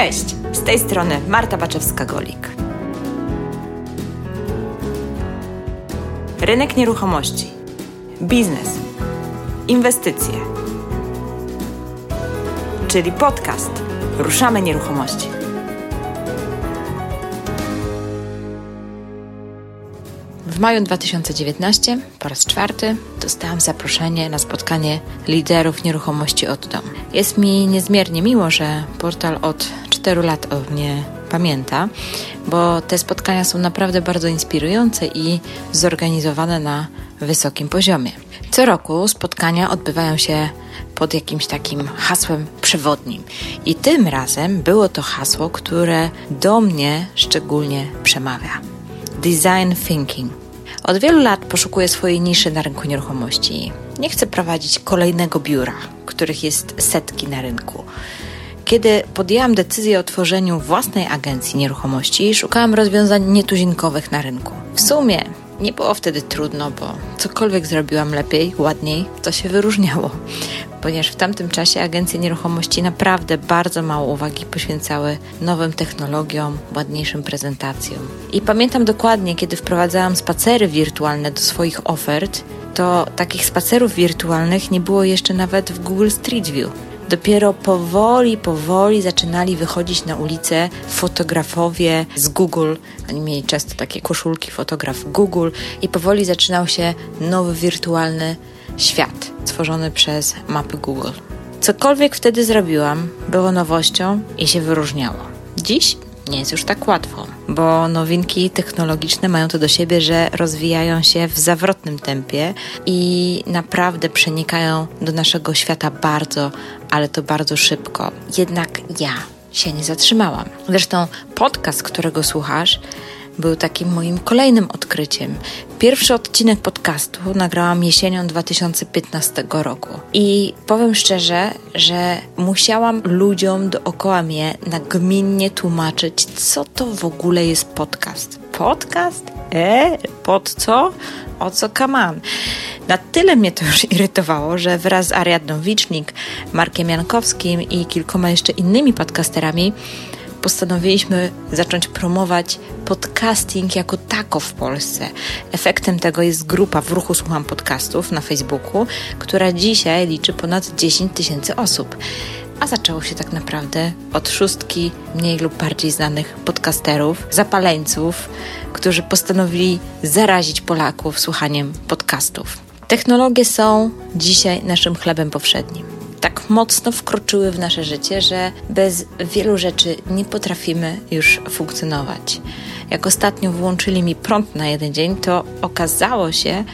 Cześć, z tej strony Marta Baczewska-Golik. Rynek nieruchomości, biznes, inwestycje, czyli podcast Ruszamy Nieruchomości. W maju 2019 po raz czwarty dostałam zaproszenie na spotkanie liderów nieruchomości od dom. Jest mi niezmiernie miło, że portal od 4 lat o mnie pamięta, bo te spotkania są naprawdę bardzo inspirujące i zorganizowane na wysokim poziomie. Co roku spotkania odbywają się pod jakimś takim hasłem przewodnim. I tym razem było to hasło, które do mnie szczególnie przemawia. Design Thinking. Od wielu lat poszukuję swojej niszy na rynku nieruchomości. Nie chcę prowadzić kolejnego biura, których jest setki na rynku. Kiedy podjęłam decyzję o tworzeniu własnej agencji nieruchomości, szukałam rozwiązań nietuzinkowych na rynku. W sumie nie było wtedy trudno, bo cokolwiek zrobiłam lepiej, ładniej, to się wyróżniało. Ponieważ w tamtym czasie agencje nieruchomości naprawdę bardzo mało uwagi poświęcały nowym technologiom, ładniejszym prezentacjom. I pamiętam dokładnie, kiedy wprowadzałam spacery wirtualne do swoich ofert, to takich spacerów wirtualnych nie było jeszcze nawet w Google Street View. Dopiero powoli, powoli zaczynali wychodzić na ulicę fotografowie z Google. Oni mieli często takie koszulki fotograf Google i powoli zaczynał się nowy wirtualny świat tworzony przez mapy Google. Cokolwiek wtedy zrobiłam, było nowością i się wyróżniało. Dziś nie jest już tak łatwo, bo nowinki technologiczne mają to do siebie, że rozwijają się w zawrotnym tempie i naprawdę przenikają do naszego świata bardzo, ale to bardzo szybko. Jednak ja się nie zatrzymałam. Zresztą podcast, którego słuchasz, był takim moim kolejnym odkryciem. Pierwszy odcinek podcastu nagrałam jesienią 2015 roku i powiem szczerze, że musiałam ludziom dookoła mnie nagminnie tłumaczyć, co to w ogóle jest podcast. Podcast? E? Pod co? O co kaman? Na tyle mnie to już irytowało, że wraz z Ariadną Wicznik, Markiem Jankowskim i kilkoma jeszcze innymi podcasterami postanowiliśmy zacząć promować podcasting jako tako w Polsce. Efektem tego jest grupa w ruchu Słucham Podcastów na Facebooku, która dzisiaj liczy ponad 10 tysięcy osób. A zaczęło się tak naprawdę od szóstki mniej lub bardziej znanych podcasterów, zapaleńców, którzy postanowili zarazić Polaków słuchaniem podcastów. Technologie są dzisiaj naszym chlebem powszednim tak mocno wkroczyły w nasze życie, że bez wielu rzeczy nie potrafimy już funkcjonować. Jak ostatnio włączyli mi prąd na jeden dzień, to okazało się,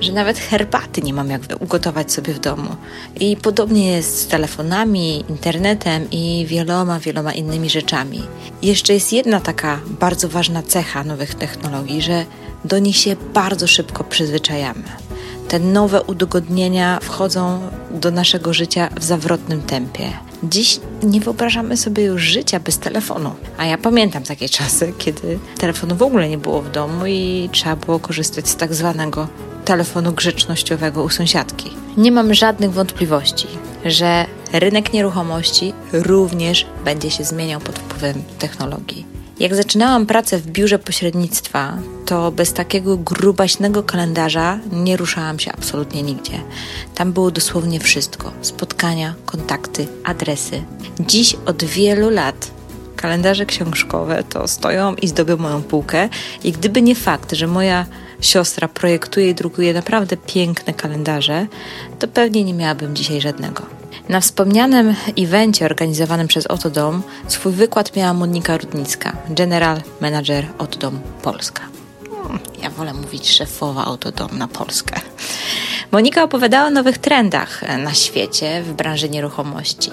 że nawet herbaty nie mam jak ugotować sobie w domu. I podobnie jest z telefonami, internetem i wieloma, wieloma innymi rzeczami. Jeszcze jest jedna taka bardzo ważna cecha nowych technologii, że do nich się bardzo szybko przyzwyczajamy te nowe udogodnienia wchodzą do naszego życia w zawrotnym tempie. Dziś nie wyobrażamy sobie już życia bez telefonu. A ja pamiętam takie czasy, kiedy telefonu w ogóle nie było w domu i trzeba było korzystać z tak zwanego telefonu grzecznościowego u sąsiadki. Nie mam żadnych wątpliwości, że rynek nieruchomości również będzie się zmieniał pod wpływem technologii. Jak zaczynałam pracę w biurze pośrednictwa, to bez takiego grubaśnego kalendarza nie ruszałam się absolutnie nigdzie. Tam było dosłownie wszystko: spotkania, kontakty, adresy. Dziś od wielu lat kalendarze książkowe to stoją i zdobią moją półkę, i gdyby nie fakt, że moja siostra projektuje i drukuje naprawdę piękne kalendarze, to pewnie nie miałabym dzisiaj żadnego. Na wspomnianym evencie organizowanym przez Otodom swój wykład miała Monika Rudnicka, General Manager Otodom Polska. Hmm, ja wolę mówić szefowa Otodom na Polskę. Monika opowiadała o nowych trendach na świecie w branży nieruchomości,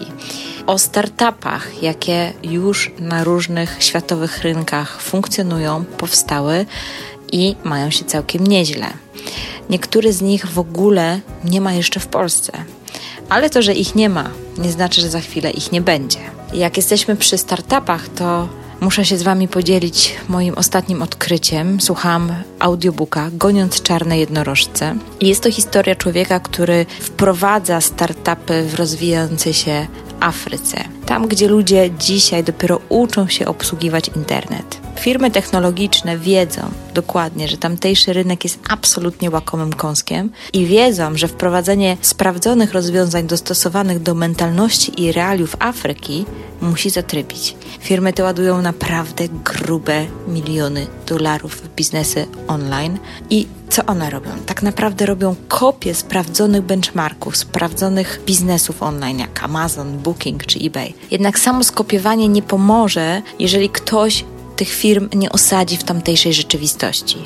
o startupach, jakie już na różnych światowych rynkach funkcjonują, powstały i mają się całkiem nieźle. Niektóre z nich w ogóle nie ma jeszcze w Polsce. Ale to, że ich nie ma, nie znaczy, że za chwilę ich nie będzie. Jak jesteśmy przy startupach, to muszę się z Wami podzielić moim ostatnim odkryciem. Słucham audiobooka Goniąc czarne jednorożce. Jest to historia człowieka, który wprowadza startupy w rozwijający się Afryce, tam gdzie ludzie dzisiaj dopiero uczą się obsługiwać internet. Firmy technologiczne wiedzą dokładnie, że tamtejszy rynek jest absolutnie łakomym kąskiem i wiedzą, że wprowadzenie sprawdzonych rozwiązań dostosowanych do mentalności i realiów Afryki musi zatrybić. Firmy te ładują naprawdę grube miliony dolarów w biznesy online i co one robią? Tak naprawdę robią kopie sprawdzonych benchmarków, sprawdzonych biznesów online, jak Amazon, Booking czy eBay. Jednak samo skopiowanie nie pomoże, jeżeli ktoś tych firm nie osadzi w tamtejszej rzeczywistości.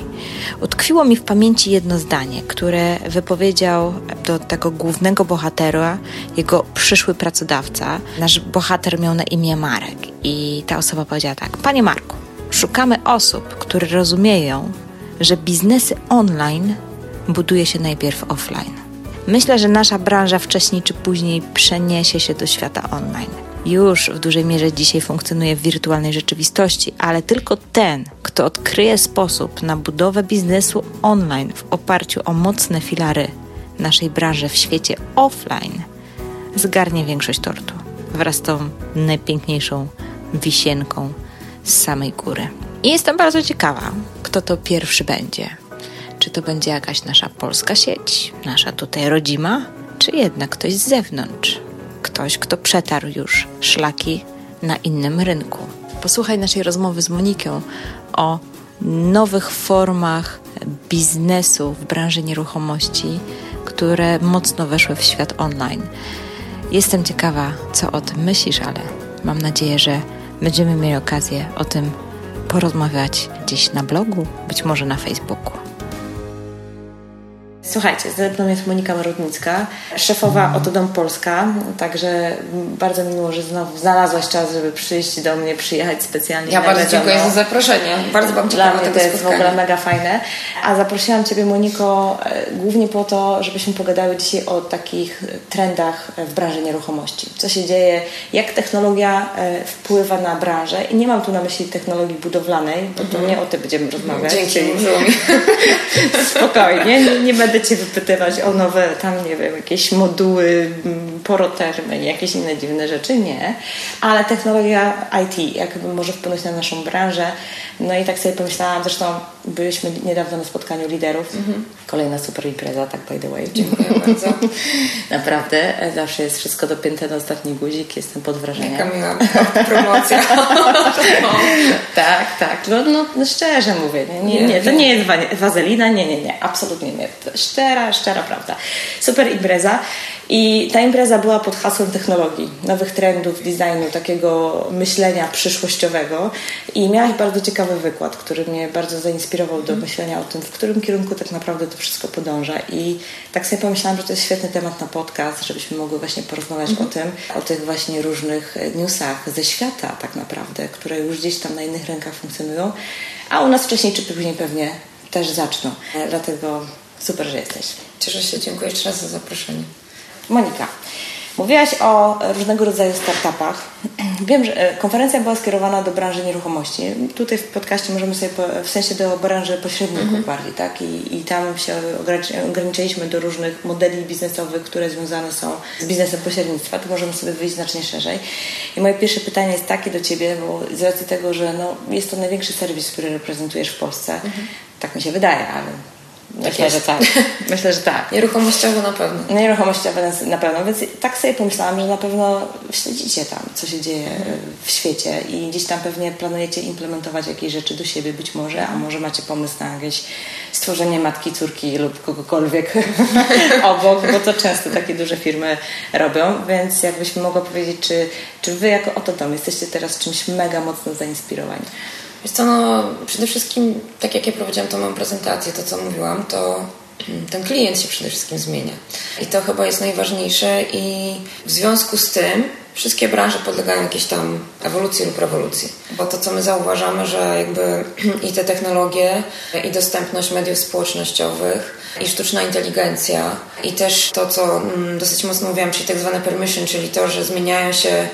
Utkwiło mi w pamięci jedno zdanie, które wypowiedział do tego głównego bohatera jego przyszły pracodawca. Nasz bohater miał na imię Marek i ta osoba powiedziała tak: Panie Marku, szukamy osób, które rozumieją, że biznesy online buduje się najpierw offline. Myślę, że nasza branża wcześniej czy później przeniesie się do świata online już w dużej mierze dzisiaj funkcjonuje w wirtualnej rzeczywistości, ale tylko ten, kto odkryje sposób na budowę biznesu online w oparciu o mocne filary naszej branży w świecie offline, zgarnie większość tortu wraz z tą najpiękniejszą wisienką z samej góry. I jestem bardzo ciekawa, kto to pierwszy będzie. Czy to będzie jakaś nasza polska sieć, nasza tutaj rodzima, czy jednak ktoś z zewnątrz? ktoś, kto przetarł już szlaki na innym rynku. Posłuchaj naszej rozmowy z Moniką o nowych formach biznesu w branży nieruchomości, które mocno weszły w świat online. Jestem ciekawa, co o tym myślisz, ale mam nadzieję, że będziemy mieli okazję o tym porozmawiać gdzieś na blogu, być może na Facebooku. Słuchajcie, ze mną jest Monika Marudnicka, szefowa Otodom Polska, także bardzo miło, że znowu znalazłaś czas, żeby przyjść do mnie, przyjechać specjalnie. Ja bardzo dziękuję za zaproszenie. Bardzo Wam Dla mnie to jest spotkania. w ogóle mega fajne. A zaprosiłam Ciebie Moniko e, głównie po to, żebyśmy pogadały dzisiaj o takich trendach w branży nieruchomości. Co się dzieje, jak technologia e, wpływa na branżę i nie mam tu na myśli technologii budowlanej, bo to mhm. nie o tym będziemy rozmawiać. Dzięki, Spokojnie, nie, nie będę Cię wypytywać o nowe, tam nie wiem, jakieś moduły, mm, porotermy, jakieś inne dziwne rzeczy, nie. Ale technologia IT jakby może wpłynąć na naszą branżę. No i tak sobie pomyślałam, zresztą byliśmy niedawno na spotkaniu liderów. Mhm. Kolejna super impreza, tak by the way. Dziękuję bardzo. Naprawdę, zawsze jest wszystko dopięte na ostatni guzik, jestem pod wrażeniem. Jaka miła promocja. tak, tak. No, no, no, szczerze mówię, nie, nie, nie, to nie jest wazelina, nie, nie, nie, absolutnie nie. Szczera, szczera prawda. Super impreza. I ta impreza była pod hasłem technologii, nowych trendów, designu, takiego myślenia przyszłościowego. I miałaś bardzo ciekawy wykład, który mnie bardzo zainspirował do myślenia o tym, w którym kierunku tak naprawdę to wszystko podąża. I tak sobie pomyślałam, że to jest świetny temat na podcast, żebyśmy mogły właśnie porozmawiać mhm. o tym, o tych właśnie różnych newsach ze świata tak naprawdę, które już gdzieś tam na innych rynkach funkcjonują, a u nas wcześniej czy później pewnie też zaczną. Dlatego super, że jesteś. Cieszę się, dziękuję jeszcze raz za zaproszenie. Monika, mówiłaś o różnego rodzaju startupach. Wiem, że e, konferencja była skierowana do branży nieruchomości. Tutaj w podcaście możemy sobie, w sensie do branży pośredników mhm. bardziej, tak? I, I tam się ograniczyliśmy do różnych modeli biznesowych, które związane są z biznesem pośrednictwa. Tu możemy sobie wyjść znacznie szerzej. I moje pierwsze pytanie jest takie do Ciebie, bo z racji tego, że no, jest to największy serwis, który reprezentujesz w Polsce, mhm. tak mi się wydaje, ale Myślę, że tak. Myślę, że tak. Nieruchomościowe na pewno. Nieruchomościowe na pewno, więc tak sobie pomyślałam, że na pewno śledzicie tam, co się dzieje w świecie i gdzieś tam pewnie planujecie implementować jakieś rzeczy do siebie być może, a może macie pomysł na jakieś stworzenie matki, córki lub kogokolwiek obok, bo to często takie duże firmy robią, więc jakbyśmy mogła powiedzieć, czy, czy wy jako oto dom jesteście teraz czymś mega mocno zainspirowani? Wiesz co, no przede wszystkim, tak jak ja prowadziłam tą moją prezentację, to co mówiłam, to mm, ten klient się przede wszystkim zmienia. I to chyba jest najważniejsze i w związku z tym wszystkie branże podlegają jakiejś tam ewolucji lub rewolucji. Bo to, co my zauważamy, że jakby i te technologie, i dostępność mediów społecznościowych, i sztuczna inteligencja, i też to, co mm, dosyć mocno mówiłam, czyli tak zwane permission, czyli to, że zmieniają się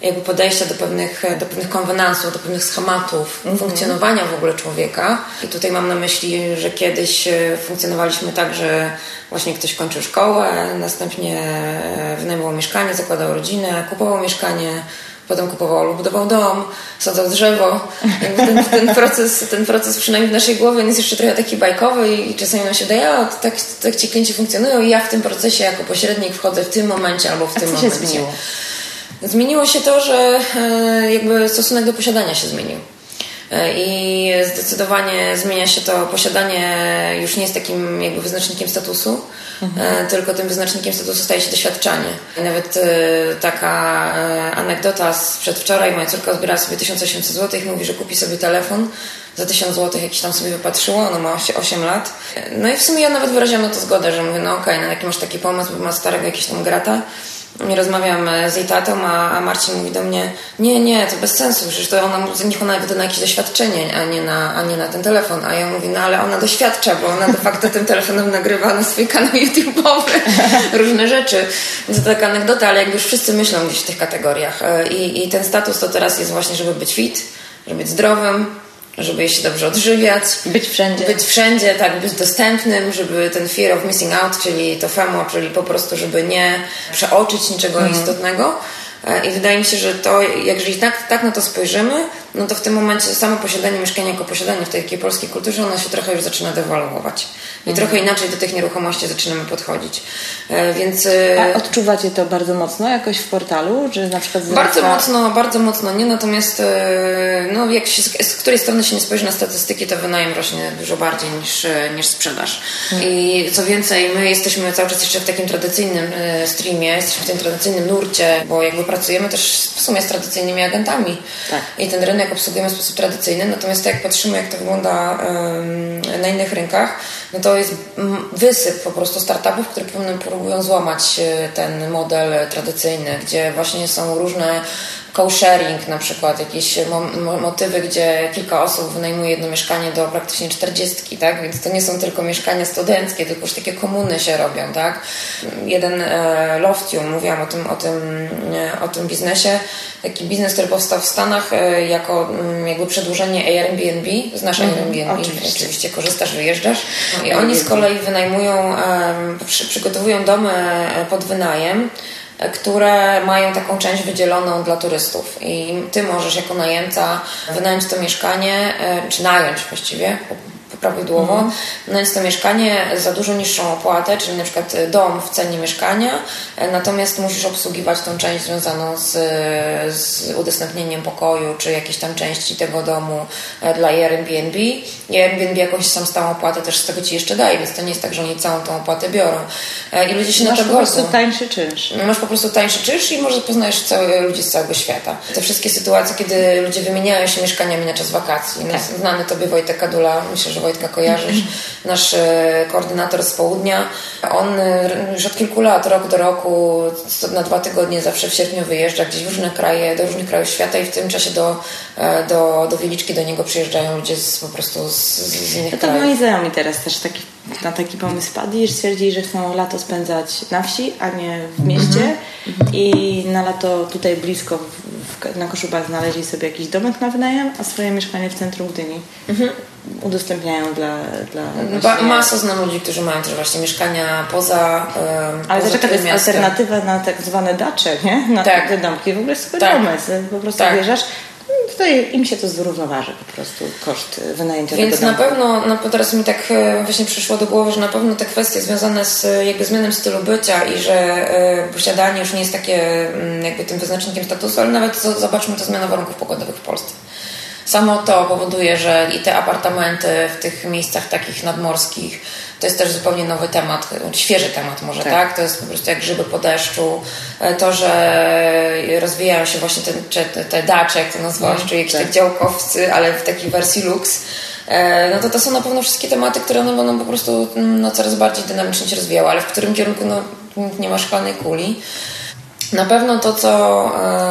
jakby podejścia do pewnych, do pewnych konwenansów, do pewnych schematów mm -hmm. funkcjonowania w ogóle człowieka. I tutaj mam na myśli, że kiedyś e, funkcjonowaliśmy tak, że właśnie ktoś kończył szkołę, następnie e, wynajmował mieszkanie, zakładał rodzinę, kupował mieszkanie, potem kupował lub budował dom, sadzał drzewo. Ten, ten, proces, ten proces przynajmniej w naszej głowie jest jeszcze trochę taki bajkowy i czasami nam się wydaje, a tak, tak ci klienci funkcjonują i ja w tym procesie jako pośrednik wchodzę w tym momencie albo w a tym momencie. Się zmieniło? Zmieniło się to, że e, jakby stosunek do posiadania się zmienił. E, I zdecydowanie zmienia się to posiadanie już nie jest takim jakby wyznacznikiem statusu, mhm. tylko tym wyznacznikiem statusu staje się doświadczanie. I nawet taka anegdota z przedwczoraj, moja córka zbierała sobie 1800 zł i mówi, że kupi sobie telefon za 1000 zł, jakiś tam sobie wypatrzyła, ona ma 8 lat. No i w sumie ja nawet wyraziłam na to zgodę, że mówię, no okej, okay, no jaki masz taki pomysł, bo ma starego jakiegoś tam grata rozmawiam z jej tatą, a, a Marcin mówi do mnie, nie, nie, to bez sensu, przecież to ona, niech ona wyda na jakieś doświadczenie, a nie na, a nie na ten telefon. A ja mówię, no ale ona doświadcza, bo ona de facto tym telefonem nagrywa na swój kanał YouTube'owy różne rzeczy. Więc to taka anegdota, ale jakby już wszyscy myślą gdzieś w tych kategoriach. I, I ten status to teraz jest właśnie, żeby być fit, żeby być zdrowym, żeby się dobrze odżywiać. Być wszędzie. Być wszędzie, tak, być dostępnym, żeby ten fear of missing out, czyli to FEMO, czyli po prostu, żeby nie przeoczyć niczego mm. istotnego. E, I wydaje mi się, że to, jeżeli tak, tak na to spojrzymy, no to w tym momencie samo posiadanie mieszkania jako posiadanie w tej takiej polskiej kulturze, ono się trochę już zaczyna dewaluować. I mhm. trochę inaczej do tych nieruchomości zaczynamy podchodzić. E, więc... E, A odczuwacie to bardzo mocno jakoś w portalu? Że na przykład Bardzo mocno, bardzo mocno nie, natomiast e, no, jak się, z której strony się nie spojrzy na statystyki, to wynajem rośnie dużo bardziej niż, niż sprzedaż. Hmm. I co więcej, my jesteśmy cały czas jeszcze w takim tradycyjnym streamie, jesteśmy w tym tradycyjnym nurcie, bo jakby pracujemy też w sumie z tradycyjnymi agentami. Tak. I ten rynek obsługujemy w sposób tradycyjny, natomiast jak patrzymy, jak to wygląda na innych rynkach, no to jest wysyp po prostu startupów, które próbują złamać e, ten model tradycyjny, gdzie właśnie są różne co-sharing na przykład, jakieś motywy, gdzie kilka osób wynajmuje jedno mieszkanie do praktycznie czterdziestki, tak? Więc to nie są tylko mieszkania studenckie, tylko już takie komuny się robią, tak? Jeden e, Loftium, mówiłam o tym, o tym, e, o tym biznesie, taki biznes, który powstał w Stanach e, jako mm, jakby przedłużenie Airbnb, znasz mm, Airbnb, oczywiście. oczywiście korzystasz, wyjeżdżasz i oni z kolei wynajmują, przygotowują domy pod wynajem, które mają taką część wydzieloną dla turystów. I ty możesz jako najemca wynająć to mieszkanie, e, czy nająć właściwie, prawidłowo, mhm. nająć to mieszkanie za dużo niższą opłatę, czyli na przykład dom w cenie mieszkania, e, natomiast musisz obsługiwać tą część związaną z, z udostępnieniem pokoju, czy jakiejś tam części tego domu e, dla Airbnb. I Airbnb jakąś sam stałą opłatę też z tego Ci jeszcze daje, więc to nie jest tak, że oni całą tą opłatę biorą. E, I ludzie się Masz na to godzą. Masz po prostu tańszy czynsz. Masz po prostu tańszy czynsz i może poznajesz całe, ludzi z całego świata. Te wszystkie sytuacje, kiedy ludzie wymieniają się mieszkaniami na czas wakacji. Tak. Znany Tobie Wojtek Kadula, myślę, że Wojtka kojarzysz, nasz e, koordynator z południa. On e, już od kilku lat, rok do roku, na dwa tygodnie zawsze w sierpniu wyjeżdża gdzieś w różne kraje, do różnych krajów świata i w tym czasie do, e, do, do Wieliczki do niego przyjeżdżają ludzie z, po prostu z, z innych no to krajów. moi znajomi teraz też taki, na taki pomysł padli, że stwierdzili, że chcą lato spędzać na wsi, a nie w mieście mhm. i na lato tutaj blisko w, na Koszubach znaleźli sobie jakiś domek na wynajem, a swoje mieszkanie w centrum Gdyni. Mhm udostępniają dla... dla no, właśnie... Masa znam ludzi, którzy mają też właśnie mieszkania poza um, Ale poza to jest alternatywa na tak zwane dacze, nie? Na tak. te domki. W ogóle super tak. pomysł. Po prostu tak. wjeżdżasz tutaj im się to zrównoważy po prostu koszt wynajęcia Więc na pewno, no, teraz mi tak e, właśnie przyszło do głowy, że na pewno te kwestie związane z jakby zmianą stylu bycia i że e, posiadanie już nie jest takie mm, jakby tym wyznacznikiem statusu, ale nawet zobaczmy to zmiana warunków pogodowych w Polsce. Samo to powoduje, że i te apartamenty w tych miejscach takich nadmorskich to jest też zupełnie nowy temat, świeży temat może, tak? tak? To jest po prostu jak grzyby po deszczu. E, to, że rozwijają się właśnie te, te, te dacze, jak to nazwałaś, mm, czyli jakieś tak. działkowcy, ale w takiej wersji luks. E, no to to są na pewno wszystkie tematy, które one będą po prostu no, coraz bardziej dynamicznie się rozwijały, ale w którym kierunku no, nie ma szklanej kuli. Na pewno to, co...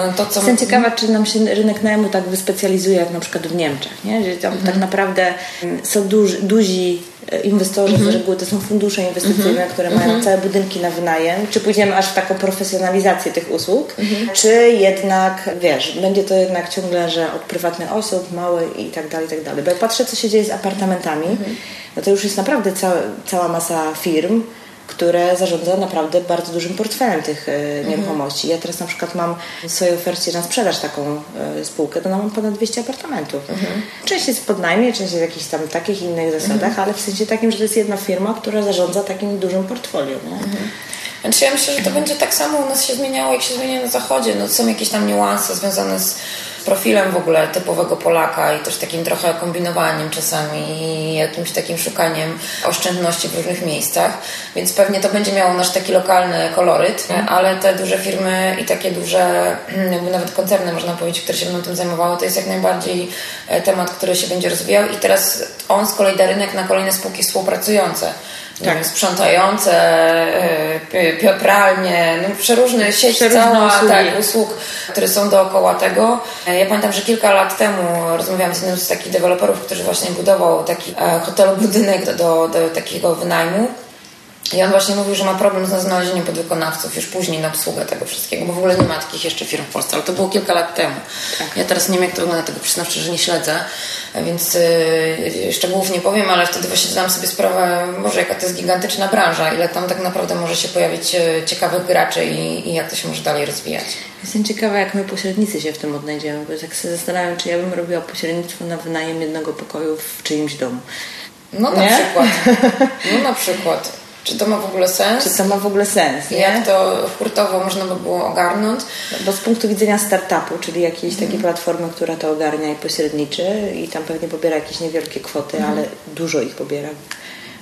e, to, co... Jestem ciekawa, czy nam się rynek najmu tak wyspecjalizuje, jak na przykład w Niemczech, nie? że tam mhm. tak naprawdę mm, są duży, duzi e, inwestorzy, mhm. z reguły to są fundusze inwestycyjne, mhm. które mają mhm. całe budynki na wynajem. Czy pójdziemy aż w taką profesjonalizację tych usług, mhm. czy jednak, wiesz, będzie to jednak ciągle, że od prywatnych osób, małe i tak dalej, i tak dalej. Bo jak patrzę, co się dzieje z apartamentami, no to już jest naprawdę cała, cała masa firm, które zarządza naprawdę bardzo dużym portfelem tych e, nieruchomości. Ja teraz na przykład mam w swojej ofercie na sprzedaż taką e, spółkę, to mam ponad 200 apartamentów. Mhm. Część jest pod najmie, część jest w jakichś tam takich innych zasadach, mhm. ale w sensie takim, że to jest jedna firma, która zarządza takim dużym portfolio. Mhm. Znaczy ja myślę, że to będzie tak samo u nas się zmieniało, jak się zmienia na zachodzie. No, są jakieś tam niuanse związane z profilem w ogóle typowego Polaka i też takim trochę kombinowaniem czasami i jakimś takim szukaniem oszczędności w różnych miejscach, więc pewnie to będzie miało nasz taki lokalny koloryt, mm. ale te duże firmy i takie duże, jakby nawet koncerny można powiedzieć, które się będą tym zajmowały, to jest jak najbardziej e, temat, który się będzie rozwijał i teraz on z kolei da rynek na kolejne spółki współpracujące tak. sprzątające, e, pralnie, no przeróżne sieć przeróżne cała usługi. Tak, usług, które są dookoła tego. E, ja pamiętam, że kilka lat temu rozmawiałam z jednym z takich deweloperów, który właśnie budował taki e, hotel budynek do, do, do takiego wynajmu. I on właśnie mówił, że ma problem z znalezieniem podwykonawców już później na obsługę tego wszystkiego, bo w ogóle nie ma takich jeszcze firm w Polsce, ale to było kilka lat temu. Tak. Ja teraz nie wiem, jak to wygląda, tego przyznam szczerze, że nie śledzę, więc yy, szczegółów nie powiem, ale wtedy właśnie zdałam sobie sprawę, może jaka to jest gigantyczna branża, ile tam tak naprawdę może się pojawić yy, ciekawych graczy i, i jak to się może dalej rozwijać. Jestem ciekawa, jak my pośrednicy się w tym odnajdziemy, bo tak sobie zastanawiam, czy ja bym robiła pośrednictwo na wynajem jednego pokoju w czyimś domu. No na nie? przykład. No na przykład. Czy to ma w ogóle sens? Czy to ma w ogóle sens? Nie? Jak to hurtowo można by było ogarnąć? Bo z punktu widzenia startupu, czyli jakiejś mm. takiej platformy, która to ogarnia i pośredniczy i tam pewnie pobiera jakieś niewielkie kwoty, mm. ale dużo ich pobiera,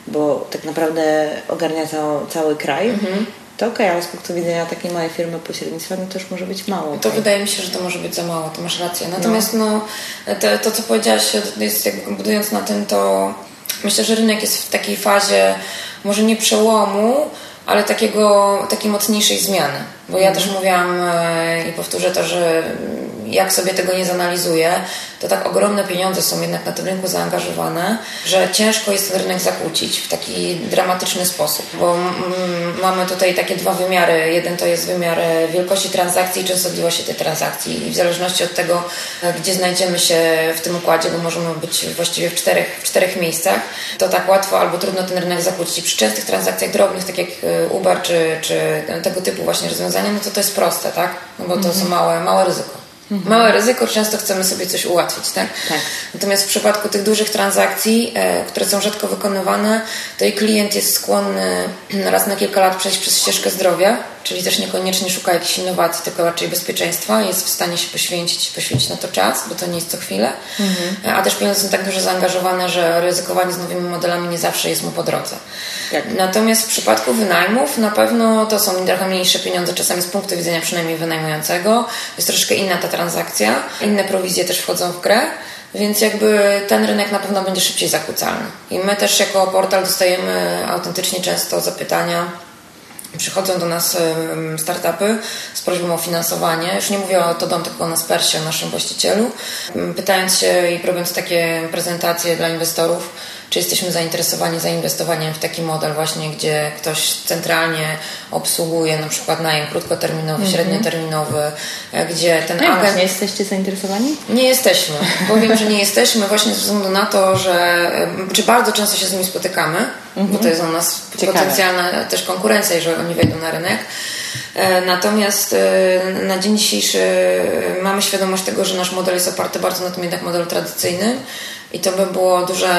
bo tak naprawdę ogarnia cały, cały kraj. Mm-hmm. To okej, okay, ale z punktu widzenia takiej małej firmy pośrednictwa, no to już może być mało. To okay. wydaje mi się, że to może być za mało, to masz rację. Natomiast no, no to, to, co powiedziałaś, jest budując na tym, to myślę, że rynek jest w takiej fazie może nie przełomu, ale takiego, takiej mocniejszej zmiany. Bo ja też mówiłam e, i powtórzę to, że jak sobie tego nie zanalizuję, to tak ogromne pieniądze są jednak na tym rynku zaangażowane, że ciężko jest ten rynek zakłócić w taki dramatyczny sposób, bo mamy tutaj takie dwa wymiary. Jeden to jest wymiar e, wielkości transakcji i częstotliwości tej transakcji i w zależności od tego, e, gdzie znajdziemy się w tym układzie, bo możemy być właściwie w czterech, w czterech miejscach, to tak łatwo albo trudno ten rynek zakłócić. Przy częstych transakcjach drobnych, tak jak Uber czy, czy tego typu właśnie rozwiązania, no to to jest proste, tak? No bo to mhm. są małe, małe ryzyko. Mhm. Małe ryzyko, często chcemy sobie coś ułatwić, tak? tak? Natomiast w przypadku tych dużych transakcji, e, które są rzadko wykonywane, to i klient jest skłonny raz na kilka lat przejść przez ścieżkę zdrowia, czyli też niekoniecznie szuka jakichś innowacji, tylko raczej bezpieczeństwa, jest w stanie się poświęcić, poświęcić na to czas, bo to nie jest co chwilę, mhm. a też pieniądze są tak dużo zaangażowane, że ryzykowanie z nowymi modelami nie zawsze jest mu po drodze. Tak. Natomiast w przypadku wynajmów na pewno to są trochę mniejsze pieniądze, czasami z punktu widzenia przynajmniej wynajmującego. Jest troszkę inna ta transakcja, inne prowizje też wchodzą w grę. Więc jakby ten rynek na pewno będzie szybciej zakłócalny. I my też jako portal dostajemy autentycznie często zapytania, Przychodzą do nas startupy z prośbą o finansowanie. Już nie mówię o Todom, tylko o Naspersie, naszym właścicielu. Pytając się i robiąc takie prezentacje dla inwestorów, czy jesteśmy zainteresowani zainwestowaniem w taki model właśnie, gdzie ktoś centralnie obsługuje na przykład najem krótkoterminowy, mm -hmm. średnioterminowy, e, gdzie ten no agent... Nie jesteście zainteresowani? Nie jesteśmy. Powiem, że nie jesteśmy właśnie ze względu na to, że czy bardzo często się z nimi spotykamy, mm -hmm. bo to jest u nas Ciekawe. potencjalna też konkurencja, jeżeli oni wejdą na rynek. E, natomiast e, na dzień dzisiejszy mamy świadomość tego, że nasz model jest oparty bardzo na tym jednak modelu tradycyjnym i to by było duże,